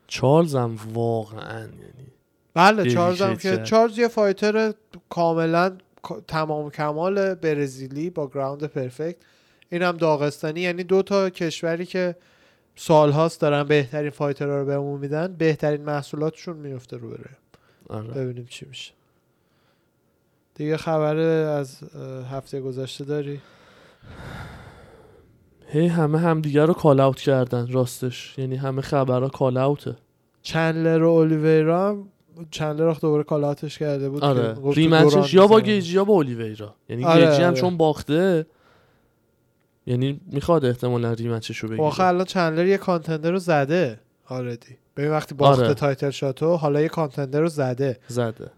چارلز هم واقعا یعنی بله چارلز هم که. چارلز یه fighter کاملا تمام کمال برزیلی با ground perfect. این هم داغستانی. یعنی دو تا کشوری که سالهاست دارن بهترین fighter ها رو بهمون میدن بهترین محصولاتشون میفته رو بره. آره. ببینیم چی میشه. دیگه خبر از هفته گذشته داری؟ هی همه همدیگه رو call out کردن راستش. یعنی همه خبرها call out ه چندلر و اولیویرا هم چندلر دوباره call out ش کرده بود آره. rematch ش یا با. گیجی یا با اولیویرا. یعنی آره، گیجی هم آره. چون باخته یعنی می‌خواد احتمالا rematch ش رو بگیره. آخه الان چندلر یه contender رو زده آردی ببین وقتی باخته آره. title shot و حالا یه contender رو زده. زده.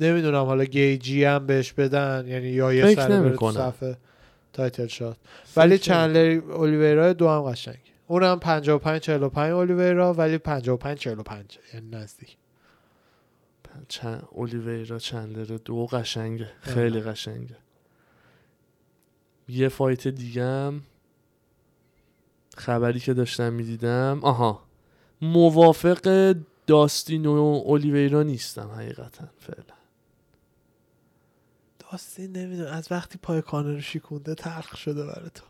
نمی‌دونم حالا گیجی هم بهش بدن یعنی یا یه فکر سر بره تو. صفحه title shot. ولی چندلر اولیویرا دو هم قشنگ. اونم 55 45 اولیویرا ولی 55 45 یعنی نزدیک. چند اولیویرا چندلر دو قشنگه. خیلی قشنگه. یه fight دیگم. خبری که داشتم می‌دیدم. آها. موافق داستین و اولیویرا نیستم حقیقتا فعلا. داستین نمی‌دونم. از وقتی پای کانر رو شیکونده تلخ شده برای تو.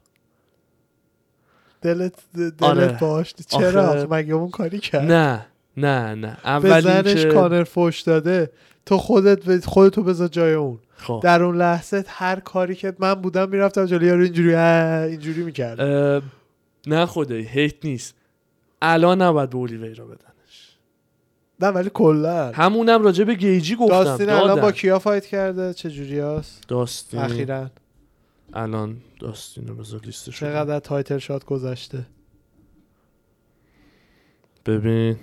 دلت دلت آره. باش. چرا؟ مگه اون کاری کرد؟ نه. نه نه. به اول زنش که کانر فوش داده. تو خودت به خودتو بذار جای اون. خب. در اون لحظه هر کاری که من بودم می‌رفتم جلوی یارو اینجوری اینجوری می‌کرد. اه، نه خدایی hate نیست. الان نباید به اولیویرا بدنش. نه ولی کلا. همونم راجع به گیجی گفتم داستین الان. با کیا fight کرده؟ چه جوری هست؟ داستین. اخیرا. الان داستین رو بذار لیستش چقدر title shot گذشته؟ ببین.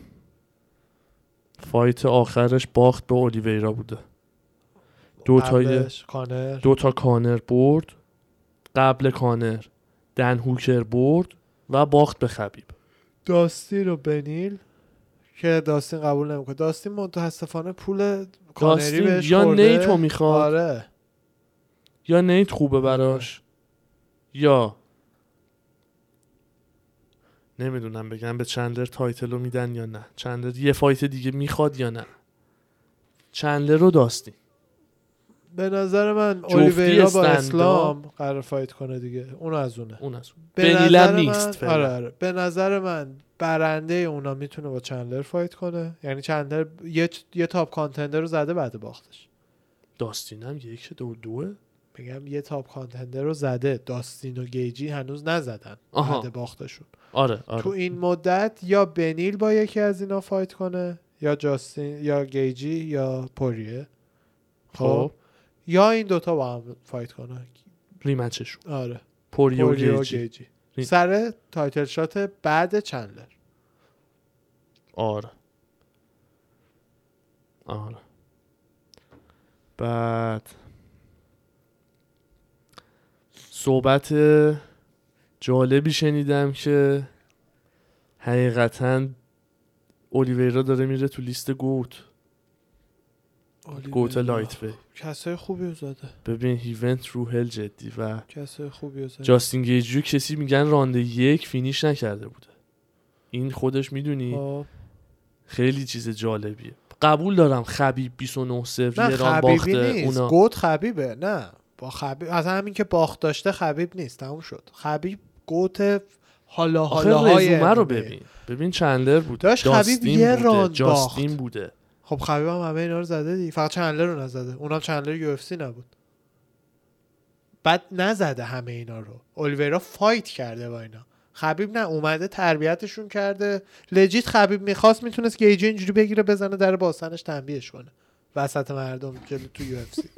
fight آخرش باخت به اولیویرا بوده. دو قبلش کانر. دو تا کانر برد قبل کانر دن هوکر برد و باخت به خبیب. داستین و بنیل که داستین قبول نمی‌کنه. داستین متاسفانه پول کانری بهش یا. نیتو می‌خواد. آره. یا نیت خوبه براش. یا نمی‌دونم بگم به چندلر title رو میدن یا نه. چندلر یه fight دیگه می‌خواد یا نه. چندلر رو داستین. به نظر من اولیویرا با. اسلام قرار fight کنه دیگه. اون از اونه. اون از اون به نظر نیست من- فعلا. آره آره. به نظر من برنده اونا می‌تونه با چندلر fight کنه. یعنی چندلر یه, یه top contender رو زده بعد باختش. داستین هم یک دو دوه. میگم یه top contender رو زده. داستین و گیجی هنوز نزدن. بعد باختشون. آره آره. تو این مدت یا بنیل با یکی از اینا fight کنه یا جاستین یا گیجی یا پوریه. خب. خب. یا این دوتا با هم fight کنه. rematch شون. آره. پوریه و گیجی. گیجی. ری- سر title shot بعد چندلر. آره. آره. بعد صحبت جالبی شنیدم که حقیقتا اولیویرا داره میره تو لیست گوت. گوت لایت وی کسای خوبی رو زده. ببین هیونت رو هل جدی و کسای خوبی رو زده. جاستین گیجیو کسی میگن رانده یک فینیش نکرده بوده. این خودش می‌دونی؟ خب. خیلی چیز جالبیه. قبول دارم خبیب 29 0 نه ایران باخته نیست. اونا. گوت خبیبه نه. با خبیب از همین که باخت داشته خبیب نیست تموم شد. خبیب گوت حالا حالا های رزومه رو. ببین. ببین چندلر بود داشت خبیب یه راند جاستین باخت. بوده. خب خبیب هم همه اینا رو زده دی فقط چندلر رو نزده. اونم چندلر یو اف سی نبود. بعد نزده همه اینا رو. الیویرا فایت کرده با اینا. خبیب نه اومده تربیتشون کرده. لجیت خبیب می‌خواست می‌تونست گیجی اینجوری بگیره بزنه در باستنش تنبیهش کنه. وسط مردم جلو تو یو اف سی.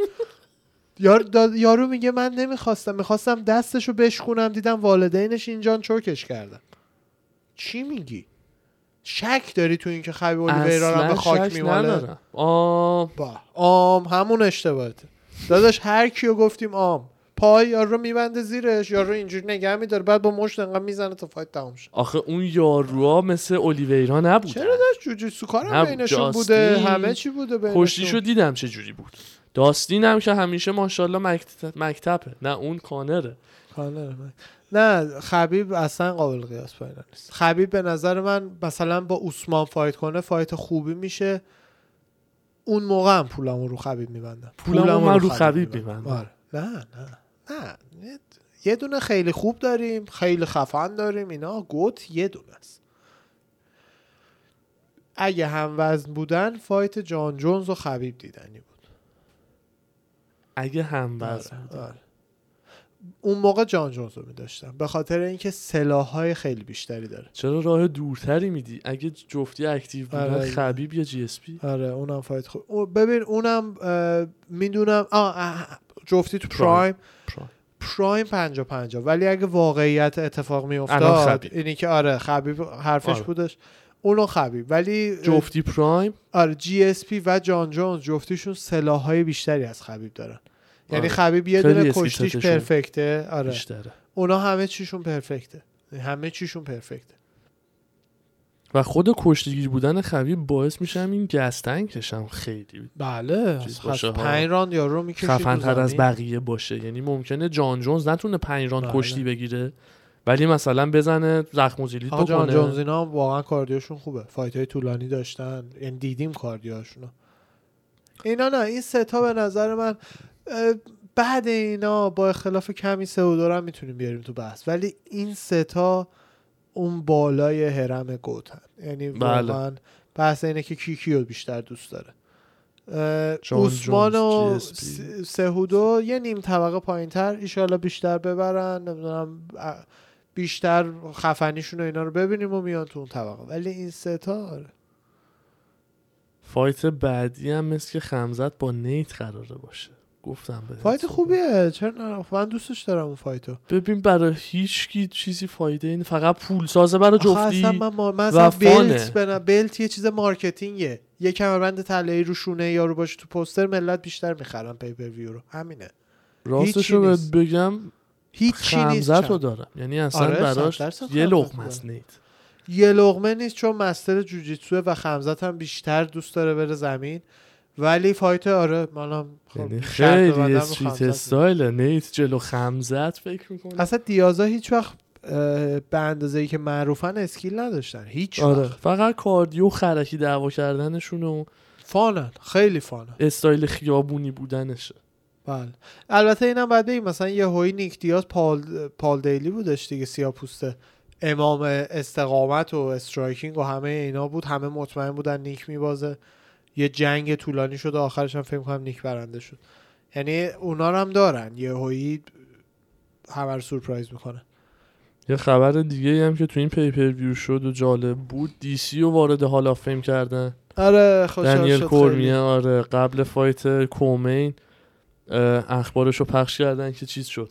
یار دا- یارو میگه من نمی‌خواستم می‌خواستم دستشو بشکونم دیدم والدینش اینجا چوکش کردن. چی میگی؟ شک داری تو اینکه خبیب اولیویرا رو هم به خاک میماله؟ آه با. آم همون اشتباهته. داداش هر کیو گفتیم آم. پای یارو رو میبنده زیرش یارو اینجوری نگه میداره بعد با مشت انقدر می‌زنه تا فایت تموم شه. آخه اون یاروها مثل اولیویرا نبودن. چرا داشت جوجیتسو کارم نه، بینشون بوده؟ همه چی بوده بینشون. کشتیشو دیدم چه جوری بود. داستین هم که همیشه ماشاءالله مکت... مکتبه نه اون کانره. کانر من. نه خبیب اصلا قابل قیاس اینا نیست. خبیب به نظر من مثلا با اوسمان فایت کنه فایت خوبی میشه. اون موقع هم پولمو رو خبیب میبندم. پولمو من رو خبیب می‌بندم. آره. نه نه. نه. یه- یه دونه خیلی خوب داریم خیلی خفن داریم اینا گوت یه دونه است. اگه هم وزن بودن فایت جان جونز و خبیب دیدنی بود. اگه هم وزن آره، آره. اون موقع جان جونز رو میداشتم به خاطر اینکه سلاح خیلی بیشتری داره چرا راه دورتری میدی اگه جفتی اکتیو بودن آره. خبیب یا جی اس پی آره اونم فایت خوب ببین اونم می‌دونم جفتی تو پرایم. پرایم پرایم پنجا پنجا ولی اگه واقعیت اتفاق میافتاد. اینی که آره خبیب حرفش آره. بودش اونو خبیب ولی جفتی prime آره GSP و جان جونز جفتیشون سلاح های بیشتری از خبیب دارن یعنی آره. خبیب یه دونه کشتیش. perfect ه. آره. بیشتره. اونا همه چیشون perfect ه. همه چیشون perfect ه. و خود کشتیگیر بودن خبیب باعث میشه این گستنگش هم خیلی بله. پنج round یارو رو می‌کشید خفن تر از. بقیه باشه. یعنی ممکنه جان جونز نتونه پنج round بله. کشتی بگیره ولی مثلا بزنه زخم و زیلیت آقا جان بکنه. جونز اینا واقعا کاردیوشون خوبه. فایت های طولانی داشتن. یعنی دیدیم کاردیوشون اینا نه این ستا به نظر من بعد اینا با اختلاف کمی سه و دورم می‌تونیم بیاریم تو بحث. ولی این ستا اون بالای هرم گوتن. یعنی بله. واقعا بحث اینه که کی کیو بیشتر دوست داره. اوسمان و سهودو یه نیم طبقه پایین تر ایشالله بیشتر ببرن. نمی‌دونم بیشتر خفنیشون و اینا رو ببینیم و میان تو اون طبقه. ولی این ستا آره. fight بعدی هم مثل که خمزت با نیت قراره باشه. گفتم یه fight خوبیه. چرا نه؟ من دوستش دارم اون fight و. ببین برای هیچ کی چیزی فایده این فقط پول سازه برای جفتی اصلا من, ما... من اصلا. belt بنا belt یه چیز marketing ه. یه کمربند طلایی رو شونه یارو باشه تو پوستر ملت بیشتر می‌خرن pay-per-view رو. همینه. راستش رو بگم نیست خمزت رو. دارم. یعنی اصلا آره، براش یه لقمه رو است نیت. یه لقمه نیست چون master جوجیتسوه و خمزت هم بیشتر دوست داره بره زمین. ولی fight آره منم خب یعنی خیلی street. style نیت جلو خمزت فکر می‌کنه اصلا دیازا هیچ وقت به اندازه ای که معروفن skill نداشتن. هیچ آره وقت. فقط cardio خرکی دعوا کردنشون و fun ن. خیلی fun ن. style خیابونی بودنشه. بله. البته اینم بعد بگیم مثلا یهویی نیک دیاز پال, پال دیلی بودش دیگه سیاه پوسته امام استقامت و striking و همه اینا بود. همه مطمئن بودن نیک میبازه. یه جنگ طولانی شد و آخرش هم فکر کنم نیک برنده شد. یعنی اونا رو هم دارن. یهویی همه رو سورپرایز می‌کنه. یه خبر دیگه هم که تو این pay-per-view شد و جالب بود DC رو وارد Hall of Fame کردن. آره خوشحال دنیل کورمیه. آره قبل fight کومین اخبارش رو پخش کردن که چیز شد.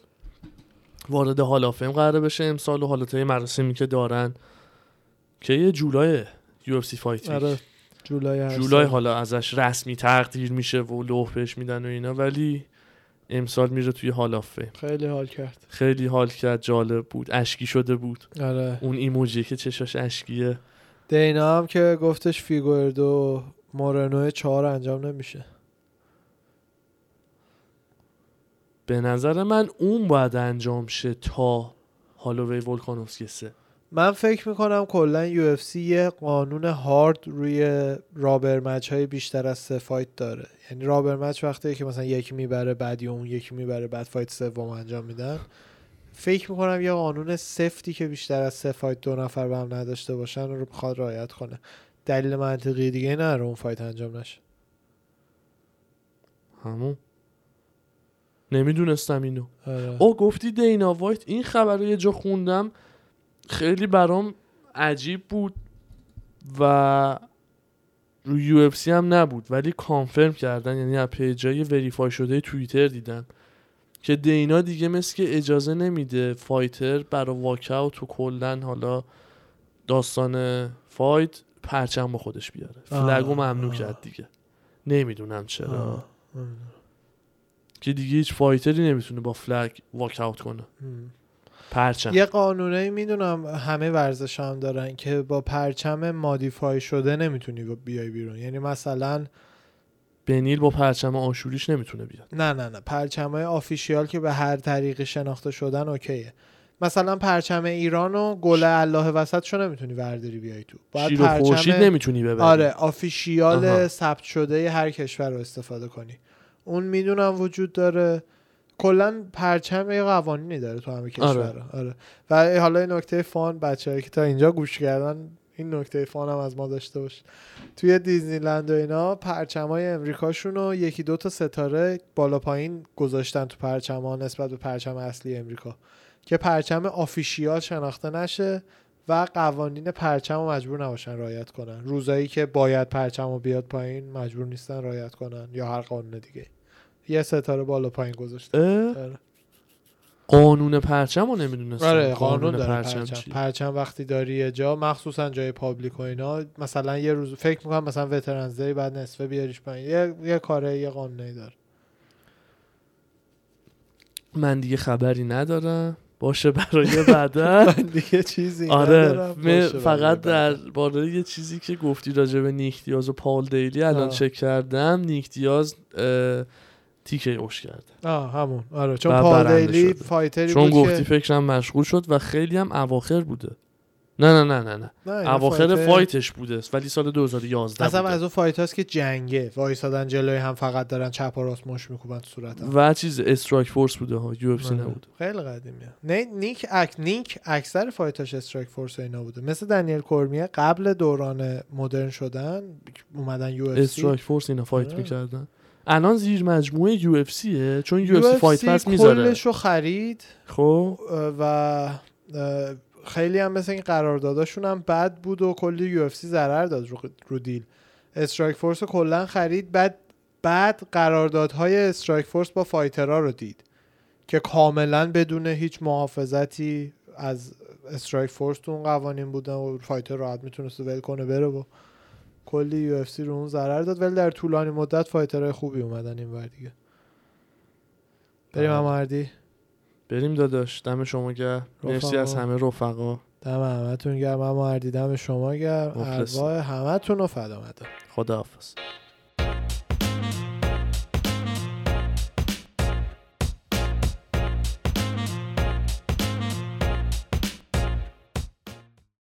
وارد هال آف فیم قراره بشه امسال و حالت های مراسمی که دارن که یه جولای سی فایت. آره. جولای جولای. حالا ازش رسمی تقدیر میشه و لوح بهش میدن و اینا ولی امسال میره توی هال آف فیم خیلی حال کرد. خیلی حال کرد جالب بود اشکی شده بود. آره. اون ایموجی که چشاش اشکیه. دینا هم که گفتش فیگوردو مورنو چهار انجام نمیشه. به نظر من اون باید انجام شه تا هالووی ولکانوفسکی سه. من فکر می‌کنم کلا UFC یه قانون هارد روی rubber match های بیشتر از سه fight داره. یعنی rubber match وقتی که مثلا یکی می‌بره بعد یا اون یکی می‌بره بعد fight سوم انجام میدن. فکر می‌کنم یه قانون سفتی که بیشتر از سه fight دو نفر به هم نداشته باشن رو بخواد رعایت کنه. دلیل منطقی دیگه نداره اون fight انجام نشه. همون. نمی‌دونستم اینو. آره. او گفتی دینا وایت این خبر رو یه جا خوندم. خیلی برام عجیب بود و رو UFC هم نبود ولی confirm کردن یعنی از page ای verify شده توییتر دیدم که دینا دیگه مثل که اجازه نمیده fighter برای walkout و کلا حالا داستان fight پرچم با خودش بیاره flag و ممنوع. کرد دیگه نمی‌دونم چرا آه. که دیگه هیچ fighter ی نمی‌تونه با flag walkout کنه ام. پرچم. یه قانونه می‌دونم همه ورزش هم دارن که با پرچم modify شده نمی‌تونی بیای بیرون. یعنی مثلا بنیل با پرچم آشوریش نمی‌تونه بیاد. نه نه نه. پرچم های official که به هر طریقی شناخته شدن okay ه. مثلا پرچم ایران و گل الله وسط نمی‌تونی ورداری بیای تو. باید شیر خورشید نمی‌تونی ببری. آره آفیشیال. ثبت شده هر کشور رو استفاده کنی. اون می‌دونم وجود داره. کلا پرچم یه قوانینی داره تو همه کشور آره. آره. و حالا این نکته فان بچه‌ای که تا اینجا گوش کردن این نکته فان هم از ما داشته باش توی دیزنیلند و اینا پرچمای امریکاشون رو یکی دو تا ستاره بالا پایین گذاشتن تو پرچم ها نسبت به پرچم اصلی امریکا که پرچم official شناخته نشه و قوانین پرچم رو مجبور نباشن رعایت کنن روزایی که باید پرچم رو بیاد پایین مجبور نیستن رعایت کنن یا هر قانون دیگه یه ستاره بالا پایین گذاشته؟ آره. قانون پرچم رو نمی‌دونستم آره قانون داره پرچم, پرچم؟ پرچم وقتی داری یه جا مخصوصا جای public و اینا مثلا یه روز فکر می‌کنم مثلا Veterans Day بعد نصفه بیاریش پایین یه یه کاره یه قانونی داره من دیگه خبری ندارم باشه برای بعدا من دیگه چیزی آره فقط در. باره یه چیزی که گفتی راجع به نیک دیاز و پال دیلی الان. چک کردم نیک دیاز اه، TKO ش کرده آه همون آره چون پال دیلی. fighter ی چون گفتی که فکرم مشغول شد و خیلی هم اواخر بوده نه نه نه نه نه اواخر fight- fight ش بوده ولی سال 2011 اصلا بوده. از اون fight هاست که جنگه وایسادن جلوی هم فقط دارن چپ و راست مشت میکوبن تو صورت هم. و چیز Strikeforce بوده ها UFC آره. نبوده خیلی قدیمیه نه نیک اک نیک اکثر fight اش Strikeforce اینا بوده مثل دنیل کورمیه قبل دوران مدرن شدن اومدن UFC Strikeforce اینا fight آره. می‌کردن الان زیر مجموعه UFC ه چون UFC Fight Pass می‌ذاره. کلش رو خرید. خب. و خیلی هم مثل این قرارداداشون هم بد بود و کلی UFC ضرر داد رو, رو deal. Strikeforce رو کلا خرید بعد بعد قراردادهای Strikeforce با fighter ها رو دید که کاملا بدون هیچ محافظتی از Strikeforce تو اون قوانین بودن و fighter راحت می‌تونست ول کنه بره و کلی UFC رو اون ضرر داد ولی در طولانی مدت fighter های خوبی اومدن این ور دیگه. بریم بله. هم مردی بریم داداش. دم شما گرم. مرسی. از همه رفقا. دم همتون گرم. اما مردی دم شما گرم. ارواح همتون رو فدا مدار خداحافظ.